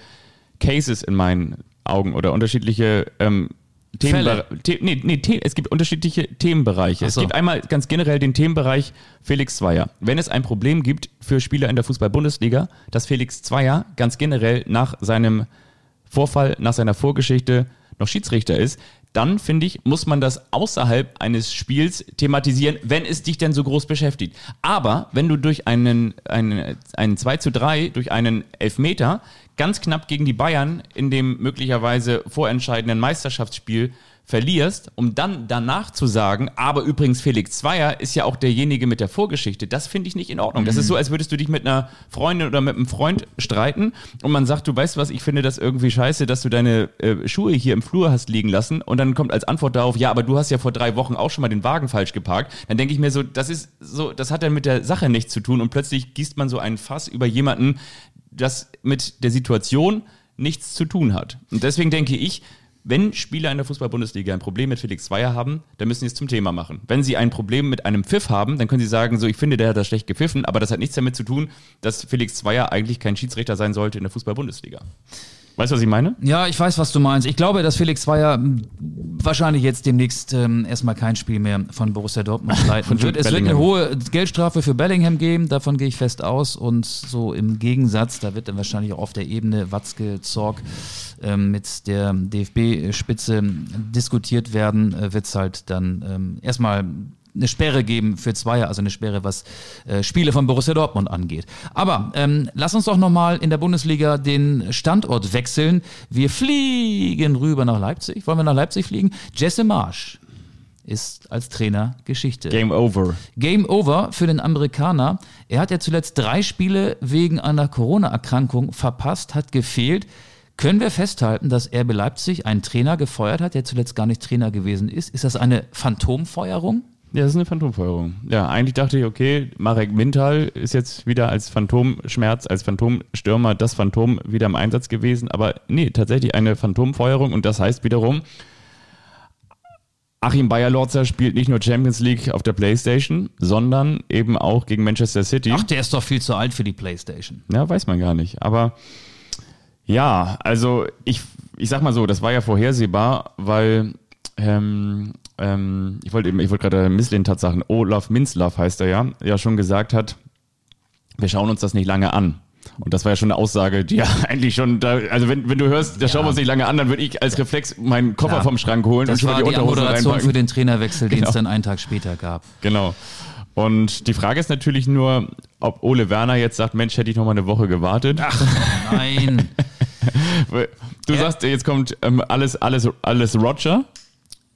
Cases in meinen Augen oder unterschiedliche ähm, Themenbereiche. The nee, nee, es gibt unterschiedliche Themenbereiche. So. Es gibt einmal ganz generell den Themenbereich Felix Zweier. Wenn es ein Problem gibt für Spieler in der Fußball-Bundesliga, dass Felix Zweier ganz generell nach seinem Vorfall, nach seiner Vorgeschichte noch Schiedsrichter ist, dann finde ich, muss man das außerhalb eines Spiels thematisieren, wenn es dich denn so groß beschäftigt. Aber wenn du durch einen, einen, einen 2 zu 3, durch einen Elfmeter ganz knapp gegen die Bayern in dem möglicherweise vorentscheidenden Meisterschaftsspiel verlierst, um dann danach zu sagen, aber übrigens Felix Zweier ist ja auch derjenige mit der Vorgeschichte, das finde ich nicht in Ordnung. Das ist so, als würdest du dich mit einer Freundin oder mit einem Freund streiten und man sagt, du weißt was, ich finde das irgendwie scheiße, dass du deine äh, Schuhe hier im Flur hast liegen lassen und dann kommt als Antwort darauf, ja, aber du hast ja vor drei Wochen auch schon mal den Wagen falsch geparkt. Dann denke ich mir so, das ist so, das hat dann mit der Sache nichts zu tun und plötzlich gießt man so einen Fass über jemanden, das mit der Situation nichts zu tun hat. Und deswegen denke ich, wenn Spieler in der Fußball-Bundesliga ein Problem mit Felix Zweier haben, dann müssen sie es zum Thema machen. Wenn sie ein Problem mit einem Pfiff haben, dann können sie sagen, so, ich finde, der hat das schlecht gepfiffen, aber das hat nichts damit zu tun, dass Felix Zweier eigentlich kein Schiedsrichter sein sollte in der Fußball-Bundesliga. Weißt du, was ich meine? Ja, ich weiß, was du meinst. Ich glaube, dass Felix Zweier m, wahrscheinlich jetzt demnächst ähm, erstmal kein Spiel mehr von Borussia Dortmund [laughs] leiten wird. Es wird eine hohe Geldstrafe für Bellingham geben, davon gehe ich fest aus. Und so im Gegensatz, da wird dann wahrscheinlich auch auf der Ebene Watzke, Zorg ähm, mit der DFB-Spitze diskutiert werden, äh, wird es halt dann ähm, erstmal eine Sperre geben für Zweier, also eine Sperre, was äh, Spiele von Borussia Dortmund angeht. Aber ähm, lass uns doch nochmal in der Bundesliga den Standort wechseln. Wir fliegen rüber nach Leipzig. Wollen wir nach Leipzig fliegen? Jesse Marsch ist als Trainer Geschichte. Game over. Game over für den Amerikaner. Er hat ja zuletzt drei Spiele wegen einer Corona-Erkrankung verpasst, hat gefehlt. Können wir festhalten, dass RB Leipzig einen Trainer gefeuert hat, der zuletzt gar nicht Trainer gewesen ist? Ist das eine Phantomfeuerung? Ja, das ist eine Phantomfeuerung. Ja, eigentlich dachte ich, okay, Marek Mintal ist jetzt wieder als Phantomschmerz, als Phantomstürmer das Phantom wieder im Einsatz gewesen. Aber nee, tatsächlich eine Phantomfeuerung und das heißt wiederum, Achim Bayer-Lorzer spielt nicht nur Champions League auf der Playstation, sondern eben auch gegen Manchester City. Ach, der ist doch viel zu alt für die Playstation. Ja, weiß man gar nicht. Aber ja, also ich, ich sag mal so, das war ja vorhersehbar, weil ähm, ähm, ich wollte eben, ich wollte gerade Misslint sagen, Olaf Minzlaff heißt er ja, ja schon gesagt hat, wir schauen uns das nicht lange an. Und das war ja schon eine Aussage, die ja [laughs] eigentlich schon da, also wenn, wenn du hörst, das schauen wir uns nicht lange an, dann würde ich als Reflex meinen Koffer Klar. vom Schrank holen Das und schon mal die die Unterhose Moderation reinpacken. für den Trainerwechsel, den es Genau. dann einen Tag später gab. Genau. Und die Frage ist natürlich nur, ob Ole Werner jetzt sagt, Mensch, hätte ich noch mal eine Woche gewartet. Nein. [laughs] Du Ja. sagst, jetzt kommt ähm, alles, alles, alles Roger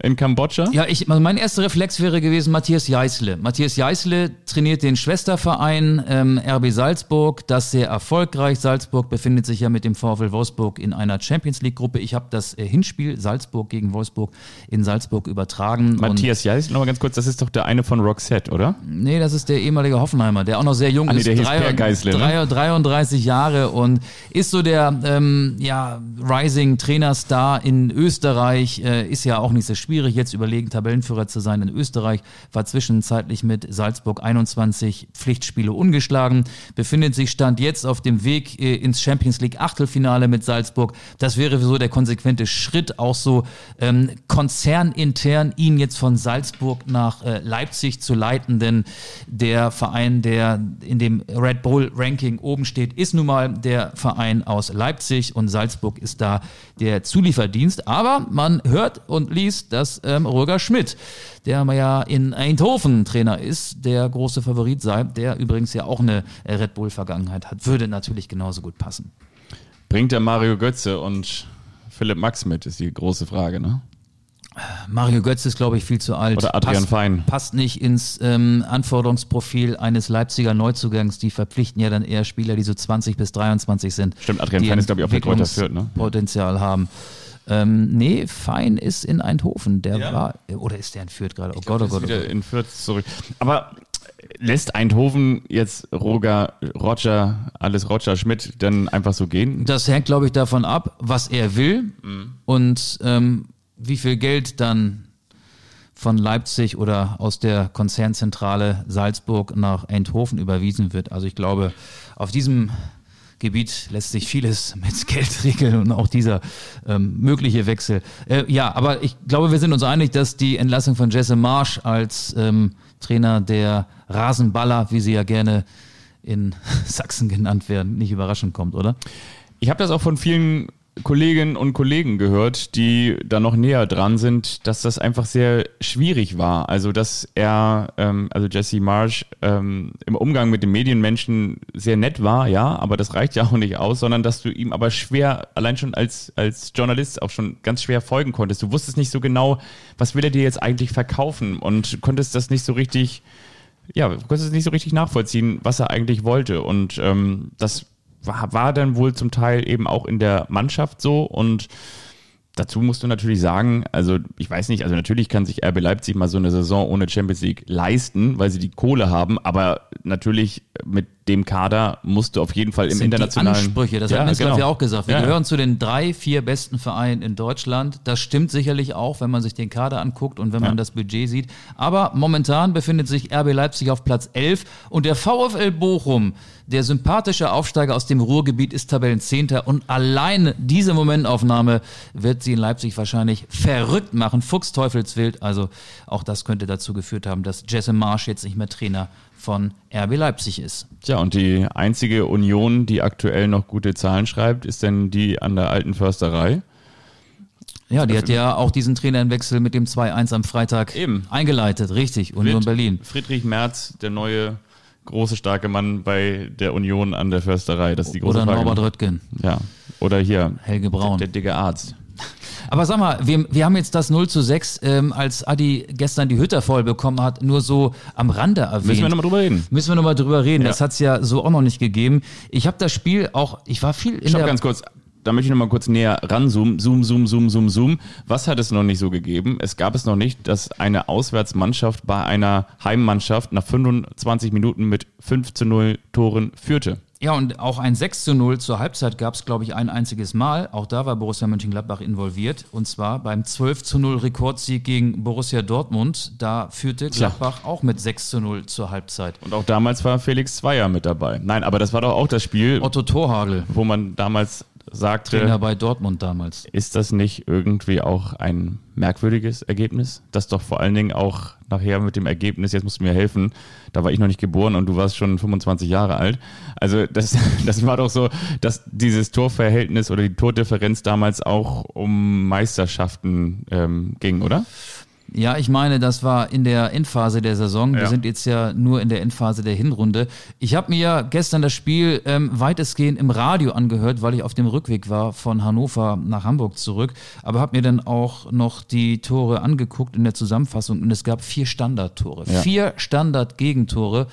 in Kambodscha. Ja, ich, also mein erster Reflex wäre gewesen Matthias Jeißle. Matthias Jeißle trainiert den Schwesterverein ähm, RB Salzburg, das sehr erfolgreich. Salzburg befindet sich ja mit dem VfL Wolfsburg in einer Champions League Gruppe. Ich habe das äh, Hinspiel Salzburg gegen Wolfsburg in Salzburg übertragen. Matthias Geis, noch mal ganz kurz, das ist doch der eine von Roxette, oder? Nee, das ist der ehemalige Hoffenheimer, der auch noch sehr jung Ah, nee, ist. der hieß Drei- Per Geisle, ne? drei- 33 Jahre und ist so der ähm, ja, Rising Trainerstar in Österreich. Äh, ist ja auch nicht so schwierig, jetzt überlegen, Tabellenführer zu sein in Österreich. War zwischenzeitlich mit Salzburg 21 Pflichtspiele ungeschlagen. Befindet sich Stand jetzt auf dem Weg äh, ins Champions League Achtelfinale mit Salzburg. Das wäre so der konsequente Schritt, auch so ähm, konzernintern ihn jetzt von Salzburg nach äh, Leipzig zu leiten, denn der Verein, der in dem Red Bull Ranking oben steht, ist nun mal der Verein aus Leipzig und Salzburg ist da der Zulieferdienst. Aber man hört und liest, dass ähm, Roger Schmidt, der ja in Eindhoven Trainer ist, der große Favorit sei, der übrigens ja auch eine äh, Red Bull Vergangenheit hat, würde natürlich genauso gut passen. Bringt der Mario Götze und Philipp Max mit, ist die große Frage, ne? Mario Götze ist, glaube ich, viel zu alt. Oder Adrian passt, Fein. Passt nicht ins ähm, Anforderungsprofil eines Leipziger Neuzugangs. Die verpflichten ja dann eher Spieler, die so 20 bis 23 sind. Stimmt, Adrian Fein ist, glaub ich, auch bei Kräuter Fürth, ne? Potenzial haben. Ähm, nee, Fein ist in Eindhoven. Der Ja? war, oder ist der in Fürth gerade? Oh Ich Gott, glaub, oh der ist Gott, oh wieder Gott. in Fürth zurück. Aber lässt Eindhoven jetzt Roger, Roger, alles Roger Schmidt dann einfach so gehen? Das hängt, glaube ich, davon ab, was er will Mhm. und ähm, wie viel Geld dann von Leipzig oder aus der Konzernzentrale Salzburg nach Eindhoven überwiesen wird. Also ich glaube, auf diesem Gebiet lässt sich vieles [laughs] mit Geld regeln und auch dieser ähm, mögliche Wechsel. Äh, ja, aber ich glaube, wir sind uns einig, dass die Entlassung von Jesse Marsch als ähm, Trainer der Rasenballer, wie sie ja gerne in [laughs] Sachsen genannt werden, nicht überraschend kommt, oder? Ich habe das auch von vielen Kolleginnen und Kollegen gehört, die da noch näher dran sind, dass das einfach sehr schwierig war. Also dass er, ähm, also Jesse Marsh, ähm, im Umgang mit den Medienmenschen sehr nett war, ja, aber das reicht ja auch nicht aus, sondern dass du ihm aber schwer, allein schon als, als Journalist auch schon ganz schwer folgen konntest. Du wusstest nicht so genau, was will er dir jetzt eigentlich verkaufen und konntest das nicht so richtig, ja, konntest nicht so richtig nachvollziehen, was er eigentlich wollte. Und ähm, das war, war dann wohl zum Teil eben auch in der Mannschaft so. Und Dazu musst du natürlich sagen, also ich weiß nicht, also natürlich kann sich RB Leipzig mal so eine Saison ohne Champions League leisten, weil sie die Kohle haben, aber natürlich mit dem Kader musst du auf jeden Fall im sind internationalen die Ansprüche, das ja, hat Minzlaff genau. ja auch gesagt. Wir Ja, gehören zu den drei, vier besten Vereinen in Deutschland. Das stimmt sicherlich auch, wenn man sich den Kader anguckt und wenn man Ja. das Budget sieht. Aber momentan befindet sich RB Leipzig auf Platz 11 und der VfL Bochum, der sympathische Aufsteiger aus dem Ruhrgebiet, ist Tabellenzehnter und allein diese Momentaufnahme wird sie in Leipzig wahrscheinlich verrückt machen. Fuchsteufelswild. Also auch das könnte dazu geführt haben, dass Jesse Marsch jetzt nicht mehr Trainer von RB Leipzig ist. Tja, und die einzige Union, die aktuell noch gute Zahlen schreibt, ist denn die an der alten Försterei. Ja, die hat ja auch diesen Trainerwechsel mit dem 2-1 am Freitag Eben. eingeleitet, richtig, Union Wird Berlin. Friedrich Merz, der neue große, starke Mann bei der Union an der Försterei. Das ist die große Oder Frage. Norbert Röttgen, Ja. Oder hier. Helge Braun. Der, der dicke Arzt. Aber sag mal, wir, wir haben jetzt das 0 zu 6, ähm, als Adi gestern die Hütter voll bekommen hat, nur so am Rande erwähnt. Müssen wir nochmal drüber reden. Müssen wir nochmal drüber reden. Ja. Das hat's ja so auch noch nicht gegeben. Ich habe das Spiel auch, ich war viel in Stopp der... ganz kurz. Da möchte ich nochmal kurz näher ranzoomen. Zoom, zoom, zoom, zoom, zoom. Was hat es noch nicht so gegeben? Es gab es noch nicht, dass eine Auswärtsmannschaft bei einer Heimmannschaft nach 25 Minuten mit 5 zu 0 Toren führte. Ja, und auch ein 6 zu 0 zur Halbzeit gab es, glaube ich, ein einziges Mal. Auch da war Borussia Mönchengladbach involviert. Und zwar beim 12 zu 0 Rekordsieg gegen Borussia Dortmund. Da führte. Gladbach auch mit 6 zu 0 zur Halbzeit. Und auch damals war Felix Zweier mit dabei. Nein, aber das war doch auch das Spiel, Otto Torhagel, wo man damals sagte, Trainer bei Dortmund damals. ist das nicht irgendwie auch ein merkwürdiges Ergebnis? Das doch vor allen Dingen auch nachher mit dem Ergebnis, jetzt musst du mir helfen, da war ich noch nicht geboren und du warst schon 25 Jahre alt. Also das, [laughs] das war doch so, dass dieses Torverhältnis oder die Tordifferenz damals auch um Meisterschaften ähm, ging, oder? Ja, ich meine, das war in der Endphase der Saison. Wir Ja. sind jetzt ja nur in der Endphase der Hinrunde. Ich habe mir gestern das Spiel ähm, weitestgehend im Radio angehört, weil ich auf dem Rückweg war von Hannover nach Hamburg zurück. Aber habe mir dann auch noch die Tore angeguckt in der Zusammenfassung und es gab vier Standardtore. Ja. Vier Standard-Gegentore.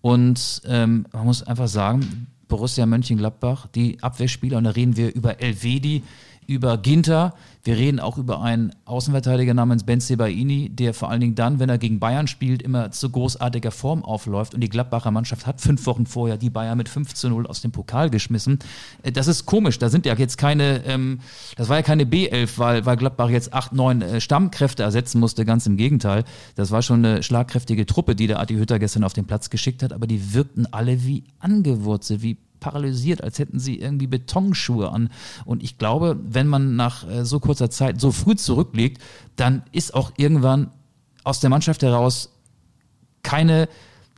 Und ähm, man muss einfach sagen, Borussia Mönchengladbach, die Abwehrspieler, und da reden wir über Elvedi, über Ginter, wir reden auch über einen Außenverteidiger namens Ben Sebaini, der vor allen Dingen dann, wenn er gegen Bayern spielt, immer zu großartiger Form aufläuft. Und die Gladbacher Mannschaft hat fünf Wochen vorher die Bayern mit 5 zu 0 aus dem Pokal geschmissen. Äh, Das ist komisch, da sind ja jetzt keine, ähm, das war ja keine B11, weil, weil Gladbach jetzt acht, neun äh, Stammkräfte ersetzen musste, ganz im Gegenteil. Das war schon eine schlagkräftige Truppe, die der Adi Hütter gestern auf den Platz geschickt hat, aber die wirkten alle wie angewurzelt, wie paralysiert, als hätten sie irgendwie Betonschuhe an. Und ich glaube, wenn man nach äh, so kurzer Zeit so früh zurückliegt, dann ist auch irgendwann aus der Mannschaft heraus keine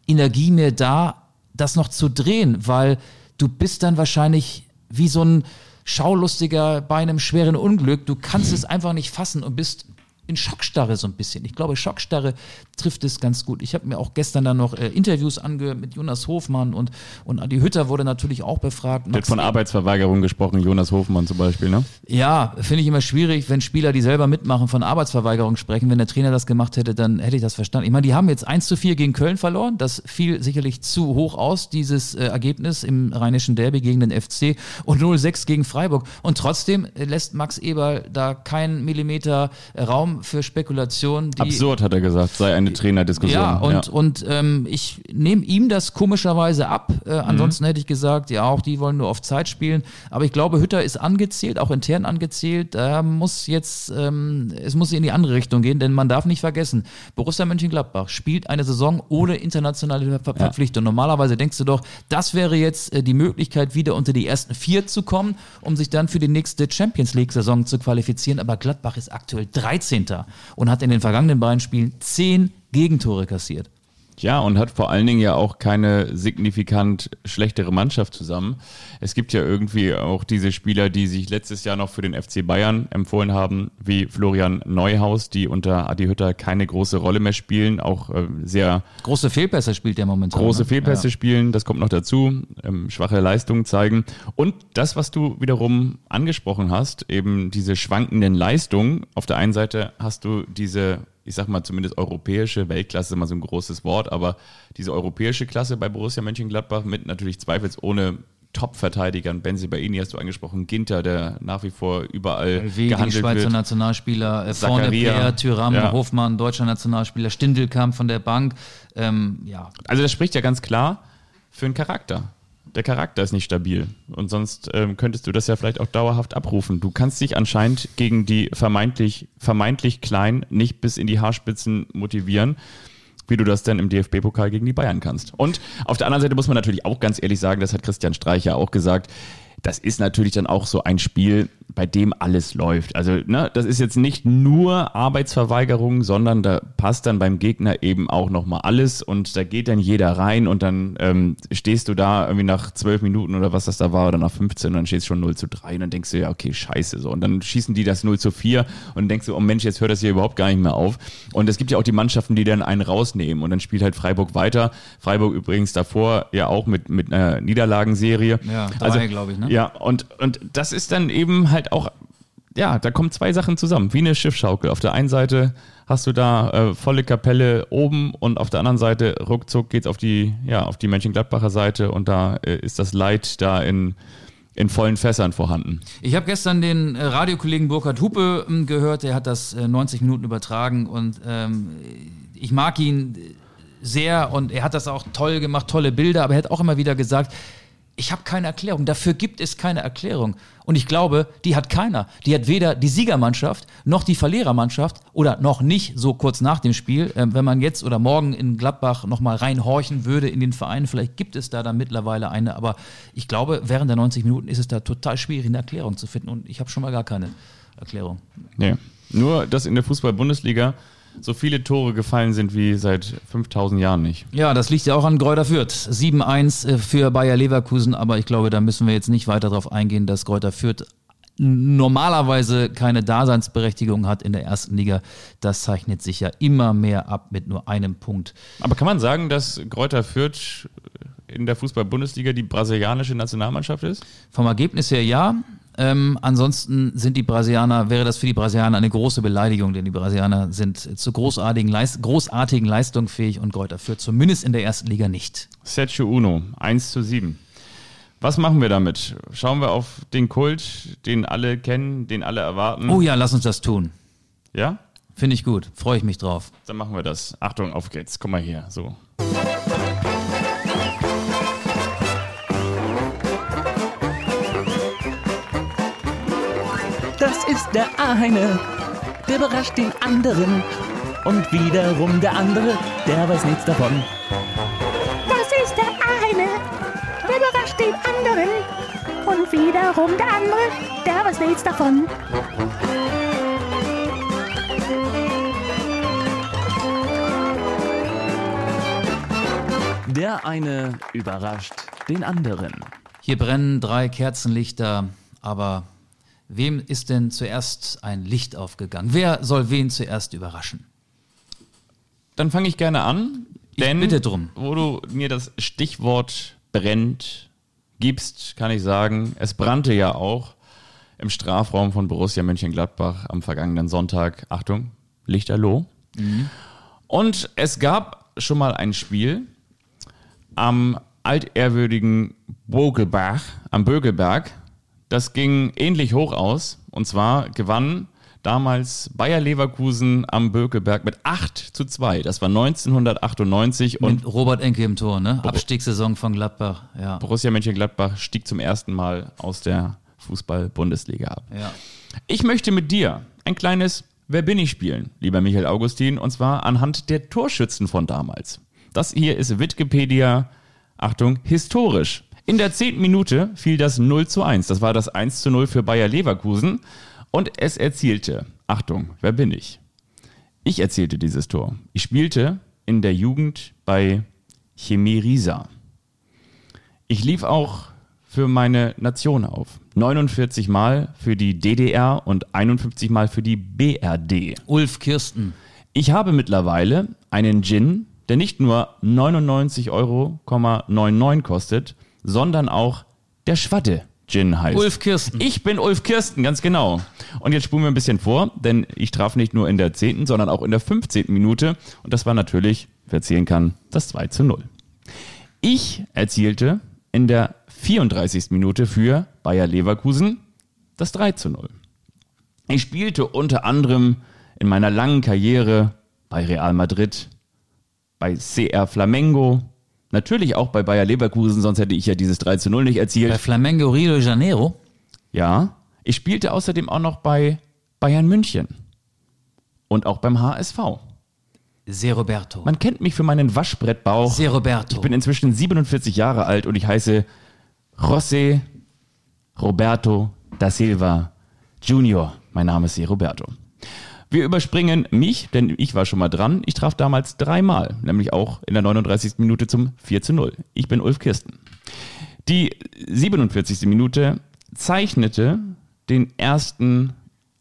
Energie mehr da, das noch zu drehen, weil du bist dann wahrscheinlich wie so ein Schaulustiger bei einem schweren Unglück. Du kannst es einfach nicht fassen und bist in Schockstarre so ein bisschen. Ich glaube, Schockstarre trifft es ganz gut. Ich habe mir auch gestern dann noch äh, Interviews angehört mit Jonas Hofmann und, und Adi Hütter wurde natürlich auch befragt. Der hat von Max- Arbeitsverweigerung gesprochen, Jonas Hofmann zum Beispiel, ne? ja, finde ich immer schwierig, wenn Spieler, die selber mitmachen, von Arbeitsverweigerung sprechen. Wenn der Trainer das gemacht hätte, dann hätte ich das verstanden. Ich meine, die haben jetzt 1 zu 4 gegen Köln verloren. Das fiel sicherlich zu hoch aus, dieses äh, Ergebnis im rheinischen Derby gegen den FC und 0-6 gegen Freiburg. Und trotzdem äh, lässt Max Eberl da keinen Millimeter äh, Raum für Spekulation. Die, Absurd, hat er gesagt, sei eine Trainerdiskussion. ja, und, und ähm, ich nehme ihm das komischerweise ab. Äh, ansonsten hätte ich gesagt, ja, auch die wollen nur auf Zeit spielen. Aber ich glaube, Hütter ist angezählt, auch intern angezählt. Da muss jetzt, ähm, es muss in die andere Richtung gehen, denn man darf nicht vergessen, Borussia Mönchengladbach spielt eine Saison ohne internationale Ver Verpflichtung. Normalerweise denkst du doch, das wäre jetzt äh, die Möglichkeit, wieder unter die ersten vier zu kommen, um sich dann für die nächste Champions League-Saison zu qualifizieren. Aber Gladbach ist aktuell 13. und hat in den vergangenen beiden Spielen zehn Gegentore kassiert. Ja, und hat vor allen Dingen ja auch keine signifikant schlechtere Mannschaft zusammen. Es gibt ja irgendwie auch diese Spieler, die sich letztes Jahr noch für den FC Bayern empfohlen haben, wie Florian Neuhaus, die unter Adi Hütter keine große Rolle mehr spielen, auch äh, sehr Große Fehlpässe spielt der momentan. große ne? Fehlpässe Ja. spielen, das kommt noch dazu, ähm, schwache Leistungen zeigen. Und das, was du wiederum angesprochen hast, eben diese schwankenden Leistungen. Auf der einen Seite hast du diese, ich sag mal zumindest europäische Weltklasse, mal so ein großes Wort, aber diese europäische Klasse bei Borussia Mönchengladbach mit natürlich zweifelsohne Top-Verteidigern, Benzibaini hast du angesprochen, Ginter, der nach wie vor überall die gehandelt Schweizer wird. Nationalspieler, äh, vorne. Peer, Thüram, Ja. Hofmann, deutscher Nationalspieler, Stindl kam von der Bank. Ähm, ja, Also das spricht ja ganz klar für einen Charakter. Der Charakter ist nicht stabil. Und sonst ähm, könntest du das ja vielleicht auch dauerhaft abrufen. Du kannst dich anscheinend gegen die vermeintlich, vermeintlich klein nicht bis in die Haarspitzen motivieren, wie du das denn im DFB-Pokal gegen die Bayern kannst. Und auf der anderen Seite muss man natürlich auch ganz ehrlich sagen, das hat Christian Streich ja auch gesagt, das ist natürlich dann auch so ein Spiel, bei dem alles läuft. Also, ne, das ist jetzt nicht nur Arbeitsverweigerung, sondern da passt dann beim Gegner eben auch nochmal alles und da geht dann jeder rein und dann ähm, stehst du da irgendwie nach zwölf Minuten oder was das da war oder nach 15 und dann stehst du schon 0 zu 3 und dann denkst du, ja, okay, scheiße, so. Und dann schießen die das 0 zu 4 und denkst du, oh Mensch, jetzt hört das hier überhaupt gar nicht mehr auf. Und es gibt ja auch die Mannschaften, die dann einen rausnehmen und dann spielt halt Freiburg weiter. Freiburg übrigens davor ja auch mit, mit einer Niederlagenserie. Ja, drei, glaub ich, ne? Ja, und, und das ist dann eben halt auch, ja, da kommen zwei Sachen zusammen, wie eine Schiffschaukel. Auf der einen Seite hast du da äh, volle Kapelle oben und auf der anderen Seite ruckzuck geht's auf die, ja, auf die Mönchengladbacher Seite und da äh, ist das Leid da in, in vollen Fässern vorhanden. Ich habe gestern den äh, Radiokollegen Burkhard Hupe ähm, gehört, der hat das äh, 90 Minuten übertragen und ähm, ich mag ihn äh, sehr und er hat das auch toll gemacht, tolle Bilder, aber er hat auch immer wieder gesagt, ich habe keine Erklärung. Dafür gibt es keine Erklärung. Und ich glaube, die hat keiner. Die hat weder die Siegermannschaft noch die Verlierermannschaft oder noch nicht so kurz nach dem Spiel. Ähm, wenn man jetzt oder morgen in Gladbach nochmal reinhorchen würde in den Verein, vielleicht gibt es da dann mittlerweile eine. Aber ich glaube, während der 90 Minuten ist es da total schwierig, eine Erklärung zu finden. Und ich habe schon mal gar keine Erklärung. Nee. Nur, dass in der Fußball-Bundesliga so viele Tore gefallen sind wie seit 5000 Jahren nicht. Ja, das liegt ja auch an Gräuter Fürth. 7-1 äh, für Bayer Leverkusen, aber ich glaube, da müssen wir jetzt nicht weiter darauf eingehen, dass Gräuter Fürth normalerweise keine Daseinsberechtigung hat in der ersten Liga. Das zeichnet sich ja immer mehr ab mit nur einem Punkt. Aber kann man sagen, dass Greuther Fürth in der Fußball-Bundesliga die brasilianische Nationalmannschaft ist? Vom Ergebnis her ja. Ähm, ansonsten sind die Brasilianer, wäre das für die Brasilianer eine große Beleidigung, denn die Brasilianer sind zu großartigen, Leist großartigen Leistungen fähig und Gräuter Fürth zumindest in der ersten Liga nicht. Sergio Uno, 1 zu 7. Was machen wir damit? Schauen wir auf den Kult, den alle kennen, den alle erwarten. Oh ja, lass uns das tun. Ja? Finde ich gut. Freue ich mich drauf. Dann machen wir das. Achtung, auf geht's. Komm mal hier. So. Der eine, der überrascht den anderen. Und wiederum der andere, der weiß nichts davon. Das ist der eine, der überrascht den anderen. Und wiederum der andere, der weiß nichts davon. Der eine überrascht den anderen. Hier brennen drei Kerzenlichter, aber wem ist denn zuerst ein Licht aufgegangen? Wer soll wen zuerst überraschen? Dann fange ich gerne an. Denn, bitte drum. wo du mir das Stichwort brennt gibst, kann ich sagen, es brannte ja auch im Strafraum von Borussia Mönchengladbach am vergangenen Sonntag. Achtung, Lichterloh. Und es gab schon mal ein Spiel am altehrwürdigen Bogelbach, am Bögelberg. Das ging ähnlich hoch aus. Und zwar gewann damals Bayer Leverkusen am Bökelberg mit 8 zu 2. Das war 1998 und Mit Robert Enke im Tor, ne? Abstiegssaison von Gladbach, ja. Borussia Mönchengladbach stieg zum ersten Mal aus der Fußball-Bundesliga ab. ja. Ich möchte mit dir ein kleines Wer bin ich spielen, lieber Michael Augustin, und zwar anhand der Torschützen von damals. Das hier ist Wikipedia, Achtung, historisch. In der zehnten Minute fiel das 0 zu 1. Das war das 1 zu 0 für Bayer Leverkusen. Und es erzielte, Achtung, wer bin ich? Ich erzielte dieses Tor. Ich spielte in der Jugend bei Chemie Riesa. Ich lief auch für meine Nation auf. 49 Mal für die DDR und 51 Mal für die BRD. Ulf Kirsten. Ich habe mittlerweile einen Gin, der nicht nur 99,99 Euro kostet, sondern auch der Schwatte Gin heißt. Ulf Kirsten. Ich bin Ulf Kirsten, ganz genau. Und jetzt spulen wir ein bisschen vor, denn ich traf nicht nur in der 10., sondern auch in der 15. Minute. Und das war natürlich, wer zählen kann, das 2 zu 0. Ich erzielte in der 34. Minute für Bayer Leverkusen das 3 zu 0. Ich spielte unter anderem in meiner langen Karriere bei Real Madrid, bei CR Flamengo, natürlich auch bei Bayer Leverkusen, sonst hätte ich ja dieses 3 zu 0 nicht erzielt. Bei Flamengo Rio de Janeiro. Ja, ich spielte außerdem auch noch bei Bayern München und auch beim HSV. Se Roberto. Man kennt mich für meinen Waschbrettbauch. Se Roberto. Ich bin inzwischen 47 Jahre alt und ich heiße José Roberto da Silva Junior. Mein Name ist Se Roberto. Wir überspringen mich, denn ich war schon mal dran. Ich traf damals dreimal, nämlich auch in der 39. Minute zum 4 zu 0. Ich bin Ulf Kirsten. Die 47. Minute zeichnete den ersten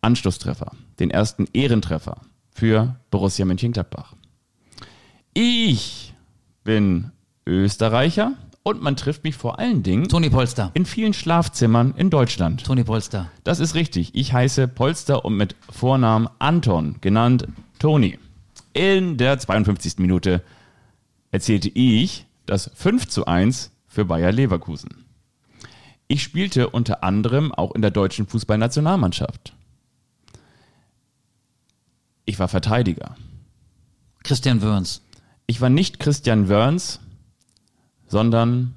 Anschlusstreffer, den ersten Ehrentreffer für Borussia Mönchengladbach. Ich bin Österreicher und man trifft mich vor allen Dingen Toni Polster. in vielen Schlafzimmern in Deutschland. Toni Polster. Das ist richtig. Ich heiße Polster und mit Vornamen Anton, genannt Toni. In der 52. Minute erzählte ich das 5 zu 1 für Bayer Leverkusen. Ich spielte unter anderem auch in der deutschen Fußballnationalmannschaft. Ich war Verteidiger. Christian Wörns. Ich war nicht Christian Wörns, sondern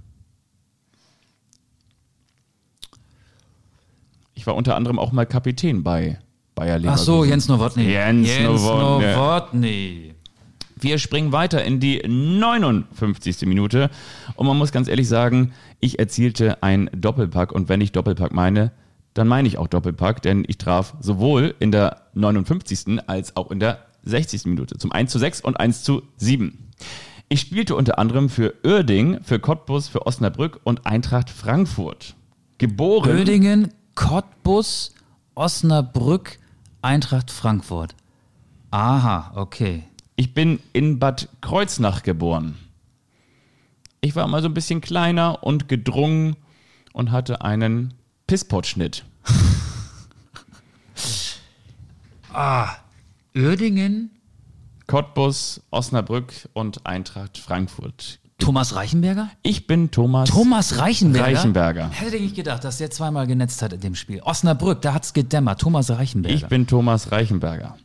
ich war unter anderem auch mal Kapitän bei Bayer Ach Leverkusen. so, Jens Nowotny. Jens Nowotny. Nowotny. Wir springen weiter in die 59. Minute und man muss ganz ehrlich sagen, ich erzielte ein Doppelpack und wenn ich Doppelpack meine, dann meine ich auch Doppelpack, denn ich traf sowohl in der 59. als auch in der 60. Minute zum 1 zu 6 und 1 zu 7. Ich spielte unter anderem für Uerding, für Cottbus, für Osnabrück und Eintracht Frankfurt. Geboren Oerdingen, Cottbus, Osnabrück, Eintracht Frankfurt. Aha, okay. Ich bin in Bad Kreuznach geboren. Ich war mal so ein bisschen kleiner und gedrungen und hatte einen Pisspot-Schnitt. [laughs] Oerdingen, Cottbus, Osnabrück und Eintracht Frankfurt. Thomas Reichenberger? Ich bin Thomas. Thomas Reichenberger? Reichenberger. Hätte ich gedacht, dass der zweimal genetzt hat in dem Spiel. Osnabrück, da hat's gedämmert. Thomas Reichenberger. Ich bin Thomas Reichenberger.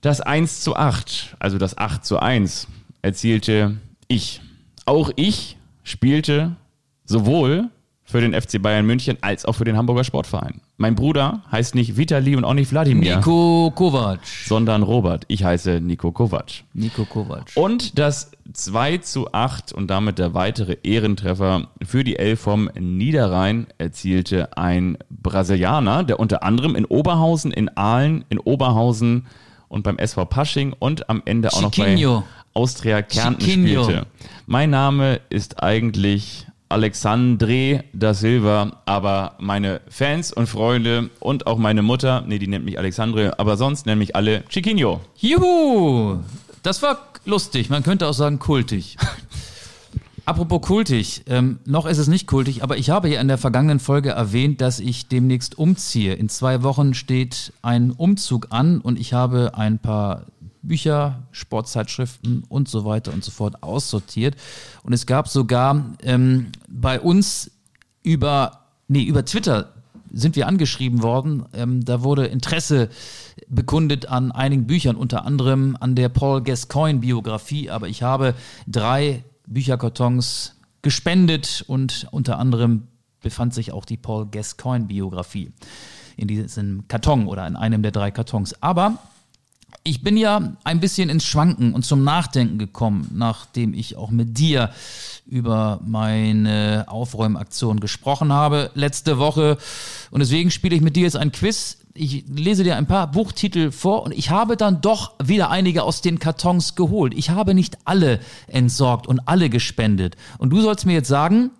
Das 1 zu 8, also das 8 zu 1, erzielte ich. Auch ich spielte sowohl für den FC Bayern München als auch für den Hamburger Sportverein. Mein Bruder heißt nicht Vitali und auch nicht Wladimir, Nico Kovac. sondern Robert. Ich heiße Nico Kovac. Nico Kovac. Und das 2 zu 8 und damit der weitere Ehrentreffer für die Elf vom Niederrhein erzielte ein Brasilianer, der unter anderem in Oberhausen, in Aalen, in Oberhausen und beim SV Pasching und am Ende auch noch Chiquinho. bei Austria Kärnten Chiquinho. spielte. Mein Name ist eigentlich Alexandre da Silva, aber meine Fans und Freunde und auch meine Mutter, nee, die nennt mich Alexandre, aber sonst nennen mich alle Chiquinho. Juhu! Das war lustig. Man könnte auch sagen kultig. [laughs] Apropos kultig, ähm, noch ist es nicht kultig, aber ich habe ja in der vergangenen Folge erwähnt, dass ich demnächst umziehe. In zwei Wochen steht ein Umzug an und ich habe ein paar Bücher, Sportzeitschriften und so weiter und so fort aussortiert. Und es gab sogar ähm, bei uns über, nee, über Twitter sind wir angeschrieben worden. Ähm, da wurde Interesse bekundet an einigen Büchern, unter anderem an der Paul Gascoigne-Biografie. Aber ich habe drei Bücherkartons gespendet und unter anderem befand sich auch die Paul Gascoigne-Biografie in diesem Karton oder in einem der drei Kartons. Aber ich bin ja ein bisschen ins Schwanken und zum Nachdenken gekommen, nachdem ich auch mit dir über meine Aufräumaktion gesprochen habe letzte Woche. Und deswegen spiele ich mit dir jetzt ein Quiz. Ich lese dir ein paar Buchtitel vor und ich habe dann doch wieder einige aus den Kartons geholt. Ich habe nicht alle entsorgt und alle gespendet. Und du sollst mir jetzt sagen,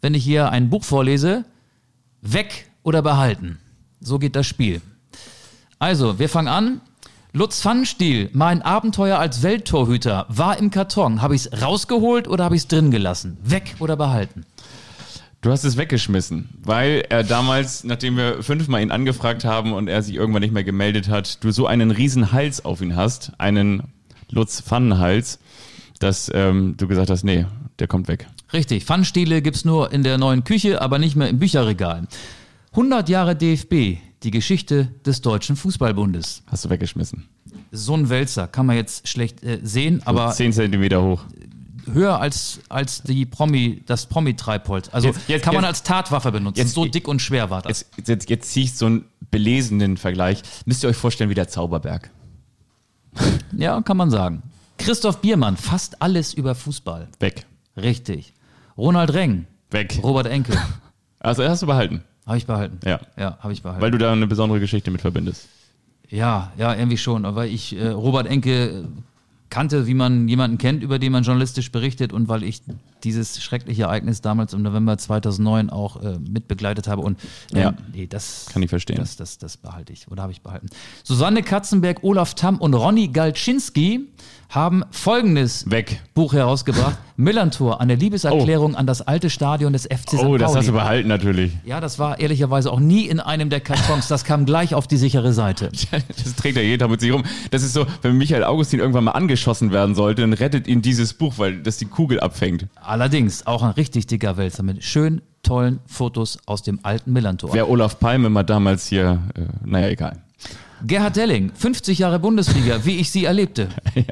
wenn ich hier ein Buch vorlese, weg oder behalten. So geht das Spiel. Also, wir fangen an. Lutz Pfannenstiel, mein Abenteuer als Welttorhüter, war im Karton. Habe ich es rausgeholt oder habe ich es drin gelassen? Weg oder behalten? Du hast es weggeschmissen, weil er damals, nachdem wir fünfmal ihn angefragt haben und er sich irgendwann nicht mehr gemeldet hat, du so einen riesen Hals auf ihn hast, einen Lutz Pfannenhals, dass ähm, du gesagt hast, nee, der kommt weg. Richtig, Pfannenstiele gibt's nur in der neuen Küche, aber nicht mehr im Bücherregal. 100 Jahre DFB, die Geschichte des Deutschen Fußballbundes. Hast du weggeschmissen. So ein Wälzer kann man jetzt schlecht äh, sehen, aber Zehn Zentimeter hoch. höher als, als die Promi, das Promi-Treibholz. Also Jetzt- jetzt- kann man jetzt- als Tatwaffe benutzen. jetzt- so dick und schwer war das. Jetzt, jetzt, jetzt ziehe ich so einen belesenen Vergleich. Müsst ihr euch vorstellen wie der Zauberberg. [laughs] Ja, kann man sagen. Christoph Biermann, fast alles über Fußball. Weg. Richtig. Ronald Reng, Weg. Robert Enke, [laughs] Also hast du behalten, habe ich behalten. Ja. Ja, habe ich behalten. weil du da eine besondere Geschichte mit verbindest. Ja, ja, irgendwie schon. Aber ich äh, Robert Enke äh, kannte, wie man jemanden kennt, über den man journalistisch berichtet und weil ich dieses schreckliche Ereignis damals im November 2009 auch äh, mitbegleitet habe. Und ähm, Ja. nee, das Kann ich verstehen. Das, das, das behalte ich oder habe ich behalten. Susanne Katzenberg, Olaf Tamm und Ronny Galczynski haben folgendes Weg. Buch herausgebracht: [laughs] Millantor, eine Liebeserklärung an das alte Stadion des FC St. Oh, das hast du behalten natürlich. ja, das war ehrlicherweise auch nie in einem der Kartons. Das kam gleich auf die sichere Seite. [laughs] Das trägt er jeden Tag mit sich rum. Das ist so, wenn Michael Augustin irgendwann mal angeschossen werden sollte, dann rettet ihn dieses Buch, weil das die Kugel abfängt. Allerdings auch ein richtig dicker Wälzer mit schön tollen Fotos aus dem alten Millantor. Wer Olaf Palme mal damals hier, äh, naja, egal. Gerhard Delling, 50 Jahre Bundesliga, wie ich sie erlebte. [laughs]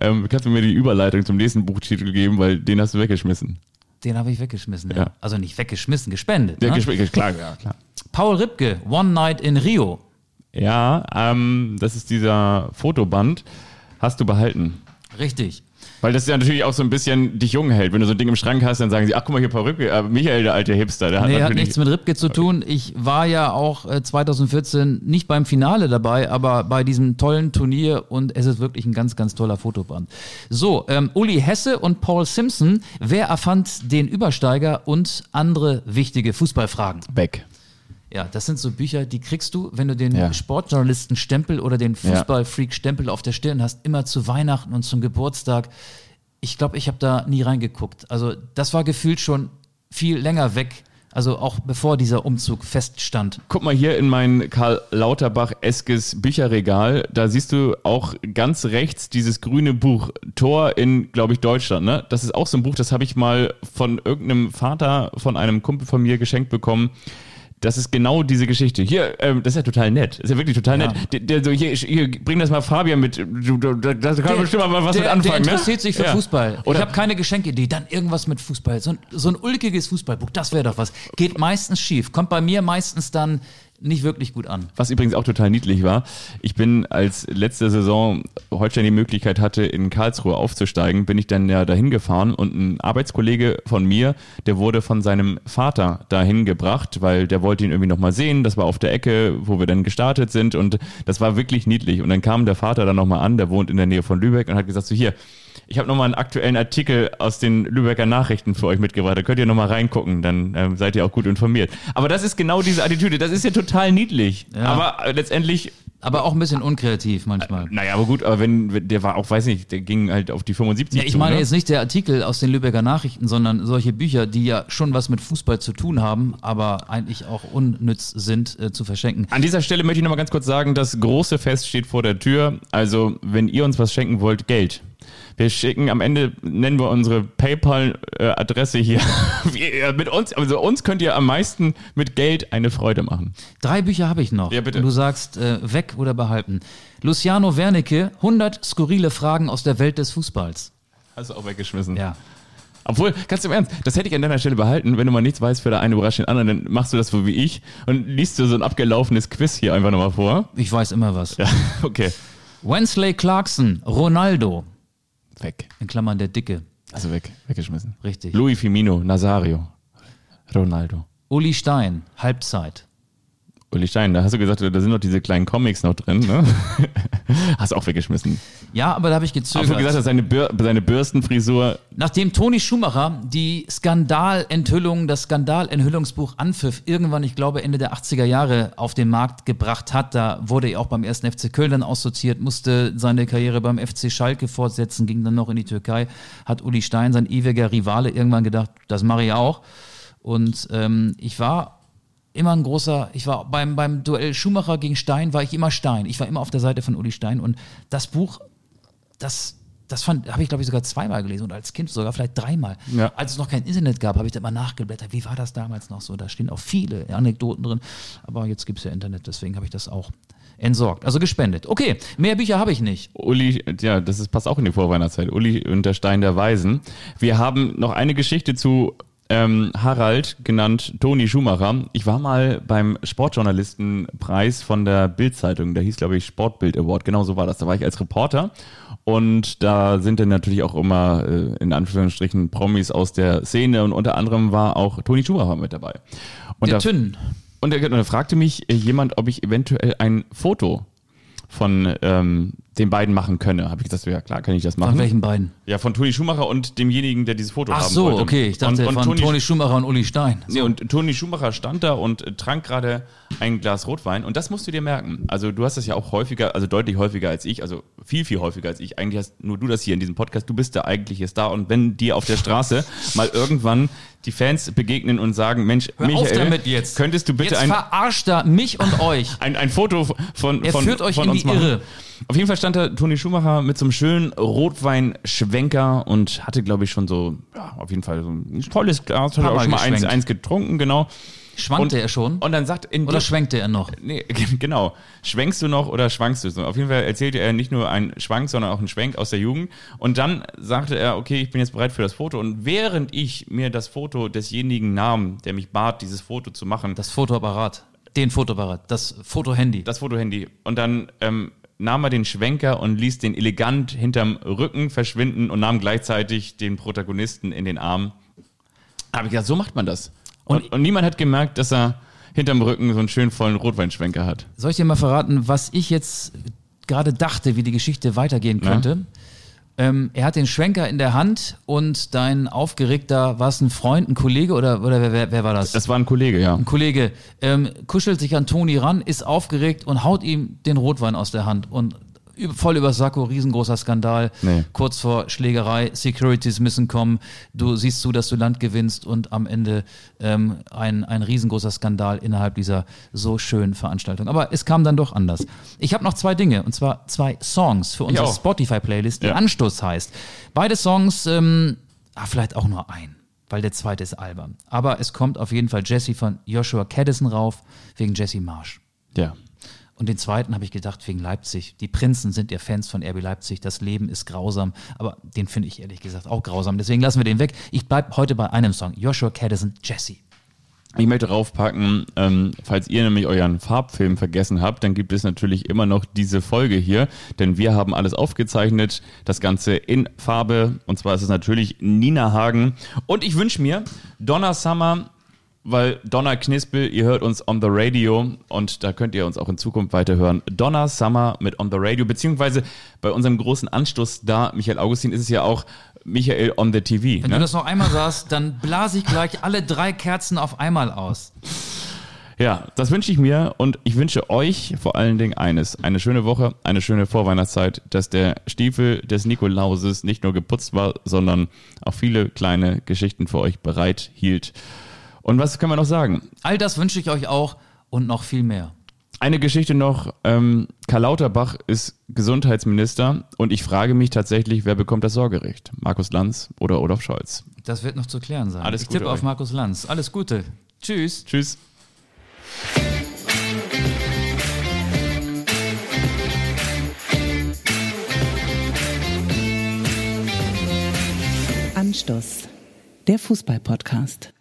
Ähm, kannst du mir die Überleitung zum nächsten Buchtitel geben, weil den hast du weggeschmissen. Den habe ich weggeschmissen. Ja. Ja. Also nicht weggeschmissen, gespendet. Ja, ne? Klar, ja, klar. Paul Ripke, One Night in Rio. Ja, ähm, das ist dieser Fotoband. Hast du behalten. Richtig. Weil das ja natürlich auch so ein bisschen dich jung hält. Wenn du so ein Ding im Schrank hast, dann sagen sie, ach guck mal hier Perücke, äh, Michael, der alte Hipster, der hat Nee, hat natürlich... nichts mit Ripke zu tun. Ich war ja auch äh, 2014 nicht beim Finale dabei, aber bei diesem tollen Turnier und es ist wirklich ein ganz, ganz toller Fotoband. So, ähm, Uli Hesse und Paul Simpson, wer erfand den Übersteiger und andere wichtige Fußballfragen? Weg. Ja, das sind so Bücher, die kriegst du, wenn du den Ja. Sportjournalisten-Stempel oder den Fußball-Freak-Stempel auf der Stirn hast, immer zu Weihnachten und zum Geburtstag. Ich glaube, ich habe da nie reingeguckt. Also das war gefühlt schon viel länger weg, also auch bevor dieser Umzug feststand. Guck mal hier in mein Karl Lauterbach-eskes Bücherregal. Da siehst du auch ganz rechts dieses grüne Buch Tor in, glaube ich, Deutschland. Ne? Das ist auch so ein Buch, das habe ich mal von irgendeinem Vater von einem Kumpel von mir geschenkt bekommen. Das ist genau diese Geschichte. Hier, ähm, das ist ja total nett. Das ist ja wirklich total Ja. nett. Der, der, so, hier, hier, bring das mal Fabian mit. Du, du, da, da kann man bestimmt mal was der, mit anfangen. der interessiert ne? sich für Ja. Fußball. Oder ich habe keine Geschenkidee, dann irgendwas mit Fußball. So ein, so ein ulkiges Fußballbuch, das wäre doch was. Geht meistens schief, kommt bei mir meistens dann nicht wirklich gut an. Was übrigens auch total niedlich war. Ich bin, als letzte Saison Holstein die Möglichkeit hatte, in Karlsruhe aufzusteigen, bin ich dann ja dahin gefahren und ein Arbeitskollege von mir, der wurde von seinem Vater dahin gebracht, weil der wollte ihn irgendwie nochmal sehen. Das war auf der Ecke, wo wir dann gestartet sind und das war wirklich niedlich. Und dann kam der Vater dann nochmal an, der wohnt in der Nähe von Lübeck und hat gesagt, so hier, ich habe nochmal einen aktuellen Artikel aus den Lübecker Nachrichten für euch mitgebracht. Da könnt ihr nochmal reingucken, dann ähm, seid ihr auch gut informiert. Aber das ist genau diese Attitüde. Das ist ja total niedlich. Ja. Aber äh, letztendlich, Aber auch ein bisschen unkreativ manchmal. naja, aber gut, aber wenn, der war auch, weiß nicht, der ging halt auf die 75 Ja, ich zu, meine ne? jetzt nicht der Artikel aus den Lübecker Nachrichten, sondern solche Bücher, die ja schon was mit Fußball zu tun haben, aber eigentlich auch unnütz sind äh, zu verschenken. An dieser Stelle möchte ich nochmal ganz kurz sagen, das große Fest steht vor der Tür. Also, wenn ihr uns was schenken wollt, Geld. Wir schicken am Ende, nennen wir unsere PayPal-Adresse hier. [laughs] Mit uns, also uns könnt ihr am meisten mit Geld eine Freude machen. Drei Bücher habe ich noch. Ja, bitte. Und du sagst äh, weg oder behalten. Luciano Wernicke, 100 skurrile Fragen aus der Welt des Fußballs. Hast du auch weggeschmissen. Ja. Obwohl, ganz im Ernst, das hätte ich an deiner Stelle behalten. Wenn du mal nichts weißt für der eine überrascht den anderen, dann machst du das so wie ich und liest du so ein abgelaufenes Quiz hier einfach nochmal vor. Ich weiß immer was. Ja, [laughs] okay. Wensley Clarkson, Ronaldo, Weg. in Klammern der Dicke. Also weg, weggeschmissen. Richtig. Louis Firmino, Nazario, Ronaldo. Uli Stein, Halbzeit. Uli Stein, da hast du gesagt, da sind noch diese kleinen Comics noch drin, ne? [laughs] hast du auch weggeschmissen. Ja, aber da habe ich gezögert. du gesagt hast, seine, Bür seine Bürstenfrisur, Nachdem Toni Schumacher die Skandalenthüllung, das Skandalenthüllungsbuch Anpfiff irgendwann, ich glaube Ende der 80er Jahre auf den Markt gebracht hat, da wurde er auch beim ersten FC Köln dann aussortiert, musste seine Karriere beim FC Schalke fortsetzen, ging dann noch in die Türkei, hat Uli Stein, sein ewiger Rivale, irgendwann gedacht, das mache ich auch. Und ähm, ich war immer ein großer, ich war beim, beim Duell Schumacher gegen Stein, war ich immer Stein. Ich war immer auf der Seite von Uli Stein und das Buch, das, das fand, habe ich glaube ich sogar zweimal gelesen und als Kind sogar vielleicht dreimal. Ja. Als es noch kein Internet gab, habe ich da mal nachgeblättert. Wie war das damals noch so? Da stehen auch viele Anekdoten drin. Aber jetzt gibt es ja Internet, deswegen habe ich das auch entsorgt. Also gespendet. Okay, mehr Bücher habe ich nicht. Uli, ja, das ist, passt auch in die Vorweihnachtszeit. Uli und der Stein der Weisen. Wir haben noch eine Geschichte zu ähm, Harald, genannt Toni Schumacher. Ich war mal beim Sportjournalistenpreis von der Bild-Zeitung. Da hieß, glaube ich, Sportbild Award. Genau so war das. Da war ich als Reporter. Und da sind dann natürlich auch immer, äh, in Anführungsstrichen, Promis aus der Szene. Und unter anderem war auch Toni Schumacher mit dabei. Und Der da, Tünn. und da, und da fragte mich äh, jemand, ob ich eventuell ein Foto von ähm, den beiden machen könne. Habe ich gesagt, so, ja klar, kann ich das machen. Von welchen beiden? Ja, von Toni Schumacher und demjenigen, der dieses Foto Ach haben so, wollte. okay. Ich dachte und, und von Toni, Schumacher und Uli Stein. Nee, und Toni Schumacher stand da und äh, trank gerade ein Glas Rotwein. Und das musst du dir merken. Also du hast das ja auch häufiger, also deutlich häufiger als ich, also viel, viel häufiger als ich. Eigentlich hast nur du das hier in diesem Podcast. Du bist der eigentliche Star. Und wenn dir auf der Straße [laughs] mal irgendwann die Fans begegnen und sagen, Mensch, Hör Michael, könntest du bitte Jetzt ein, verarscht er mich und euch. [laughs] ein, ein Foto von, Er von, führt euch von in uns die machen. Irre. Auf jeden Fall stand da Toni Schumacher mit so einem schönen Rotweinschwenker und hatte, glaube ich, schon so, ja, auf jeden Fall so ein tolles Glas, hat er auch schon mal eins, eins getrunken, genau. Schwankte Und- er schon? Und dann sagt in Oder schwenkte er noch? Nee, [laughs] genau. Schwenkst du noch oder schwankst du so? Auf jeden Fall erzählte er nicht nur einen Schwank, sondern auch einen Schwenk aus der Jugend. Und dann sagte er, okay, ich bin jetzt bereit für das Foto. Und während ich mir das Foto desjenigen nahm, der mich bat, dieses Foto zu machen, Das Fotoapparat. Den Fotoapparat. Das Fotohandy. das Fotohandy. Und dann ähm, nahm er den Schwenker und ließ den elegant hinterm Rücken verschwinden und nahm gleichzeitig den Protagonisten in den Arm. Habe ich gesagt, so macht man das. Und, und niemand hat gemerkt, dass er hinterm Rücken so einen schönen vollen Rotweinschwenker hat. Soll ich dir mal verraten, was ich jetzt gerade dachte, wie die Geschichte weitergehen Na? Ähm, er hat den Schwenker in der Hand und dein aufgeregter, war es ein Freund, ein Kollege oder, oder wer, wer, wer war das? Das war ein Kollege, ja. Ein Kollege ähm, kuschelt sich an Toni ran, ist aufgeregt und haut ihm den Rotwein aus der Hand und voll über Sakko, riesengroßer Skandal, Nee. kurz vor Schlägerei, Securities müssen kommen, du siehst zu, dass du Land gewinnst und am Ende ähm, ein, ein riesengroßer Skandal innerhalb dieser so schönen Veranstaltung. Aber es kam dann doch anders. Ich habe noch zwei Dinge, und zwar zwei Songs für unsere. Spotify-Playlist, die Ja. Anstoß heißt. Beide Songs, ähm, ah, vielleicht auch nur ein, weil der zweite ist albern. Aber es kommt auf jeden Fall Jesse von Joshua Caddison rauf, wegen Jesse Marsch. Ja. Und den zweiten habe ich gedacht, wegen Leipzig. Die Prinzen sind ja Fans von RB Leipzig. Das Leben ist grausam. Aber den finde ich ehrlich gesagt auch grausam. Deswegen lassen wir den weg. Ich bleibe heute bei einem Song. Joshua Caddison, Jesse. Ich möchte raufpacken, ähm, falls ihr nämlich euren Farbfilm vergessen habt, dann gibt es natürlich immer noch diese Folge hier, denn wir haben alles aufgezeichnet, das Ganze in Farbe, und zwar ist es natürlich Nina Hagen. Und ich wünsche mir Donna Summer, weil Donna Knispel, ihr hört uns on the radio und da könnt ihr uns auch in Zukunft weiterhören. Donna Summer mit on the radio, beziehungsweise bei unserem großen Anstoß da, Michael Augustin, ist es ja auch Michael on the TV. Wenn ne? du das noch einmal sagst, dann blase ich gleich alle drei Kerzen auf einmal aus. Ja, das wünsche ich mir und ich wünsche euch vor allen Dingen eines. Eine schöne Woche, eine schöne Vorweihnachtszeit, dass der Stiefel des Nikolauses nicht nur geputzt war, sondern auch viele kleine Geschichten für euch bereit hielt. Und was können wir noch sagen? All das wünsche ich euch auch und noch viel mehr. Eine Geschichte noch. Ähm, Karl Lauterbach ist Gesundheitsminister und ich frage mich tatsächlich, wer bekommt das Sorgerecht? Markus Lanz oder Olaf Scholz? Das wird noch zu klären sein. Alles ich Gute tippe auf euch. Markus Lanz. Alles Gute. Tschüss. Tschüss. Anstoß, der Fußball-Podcast.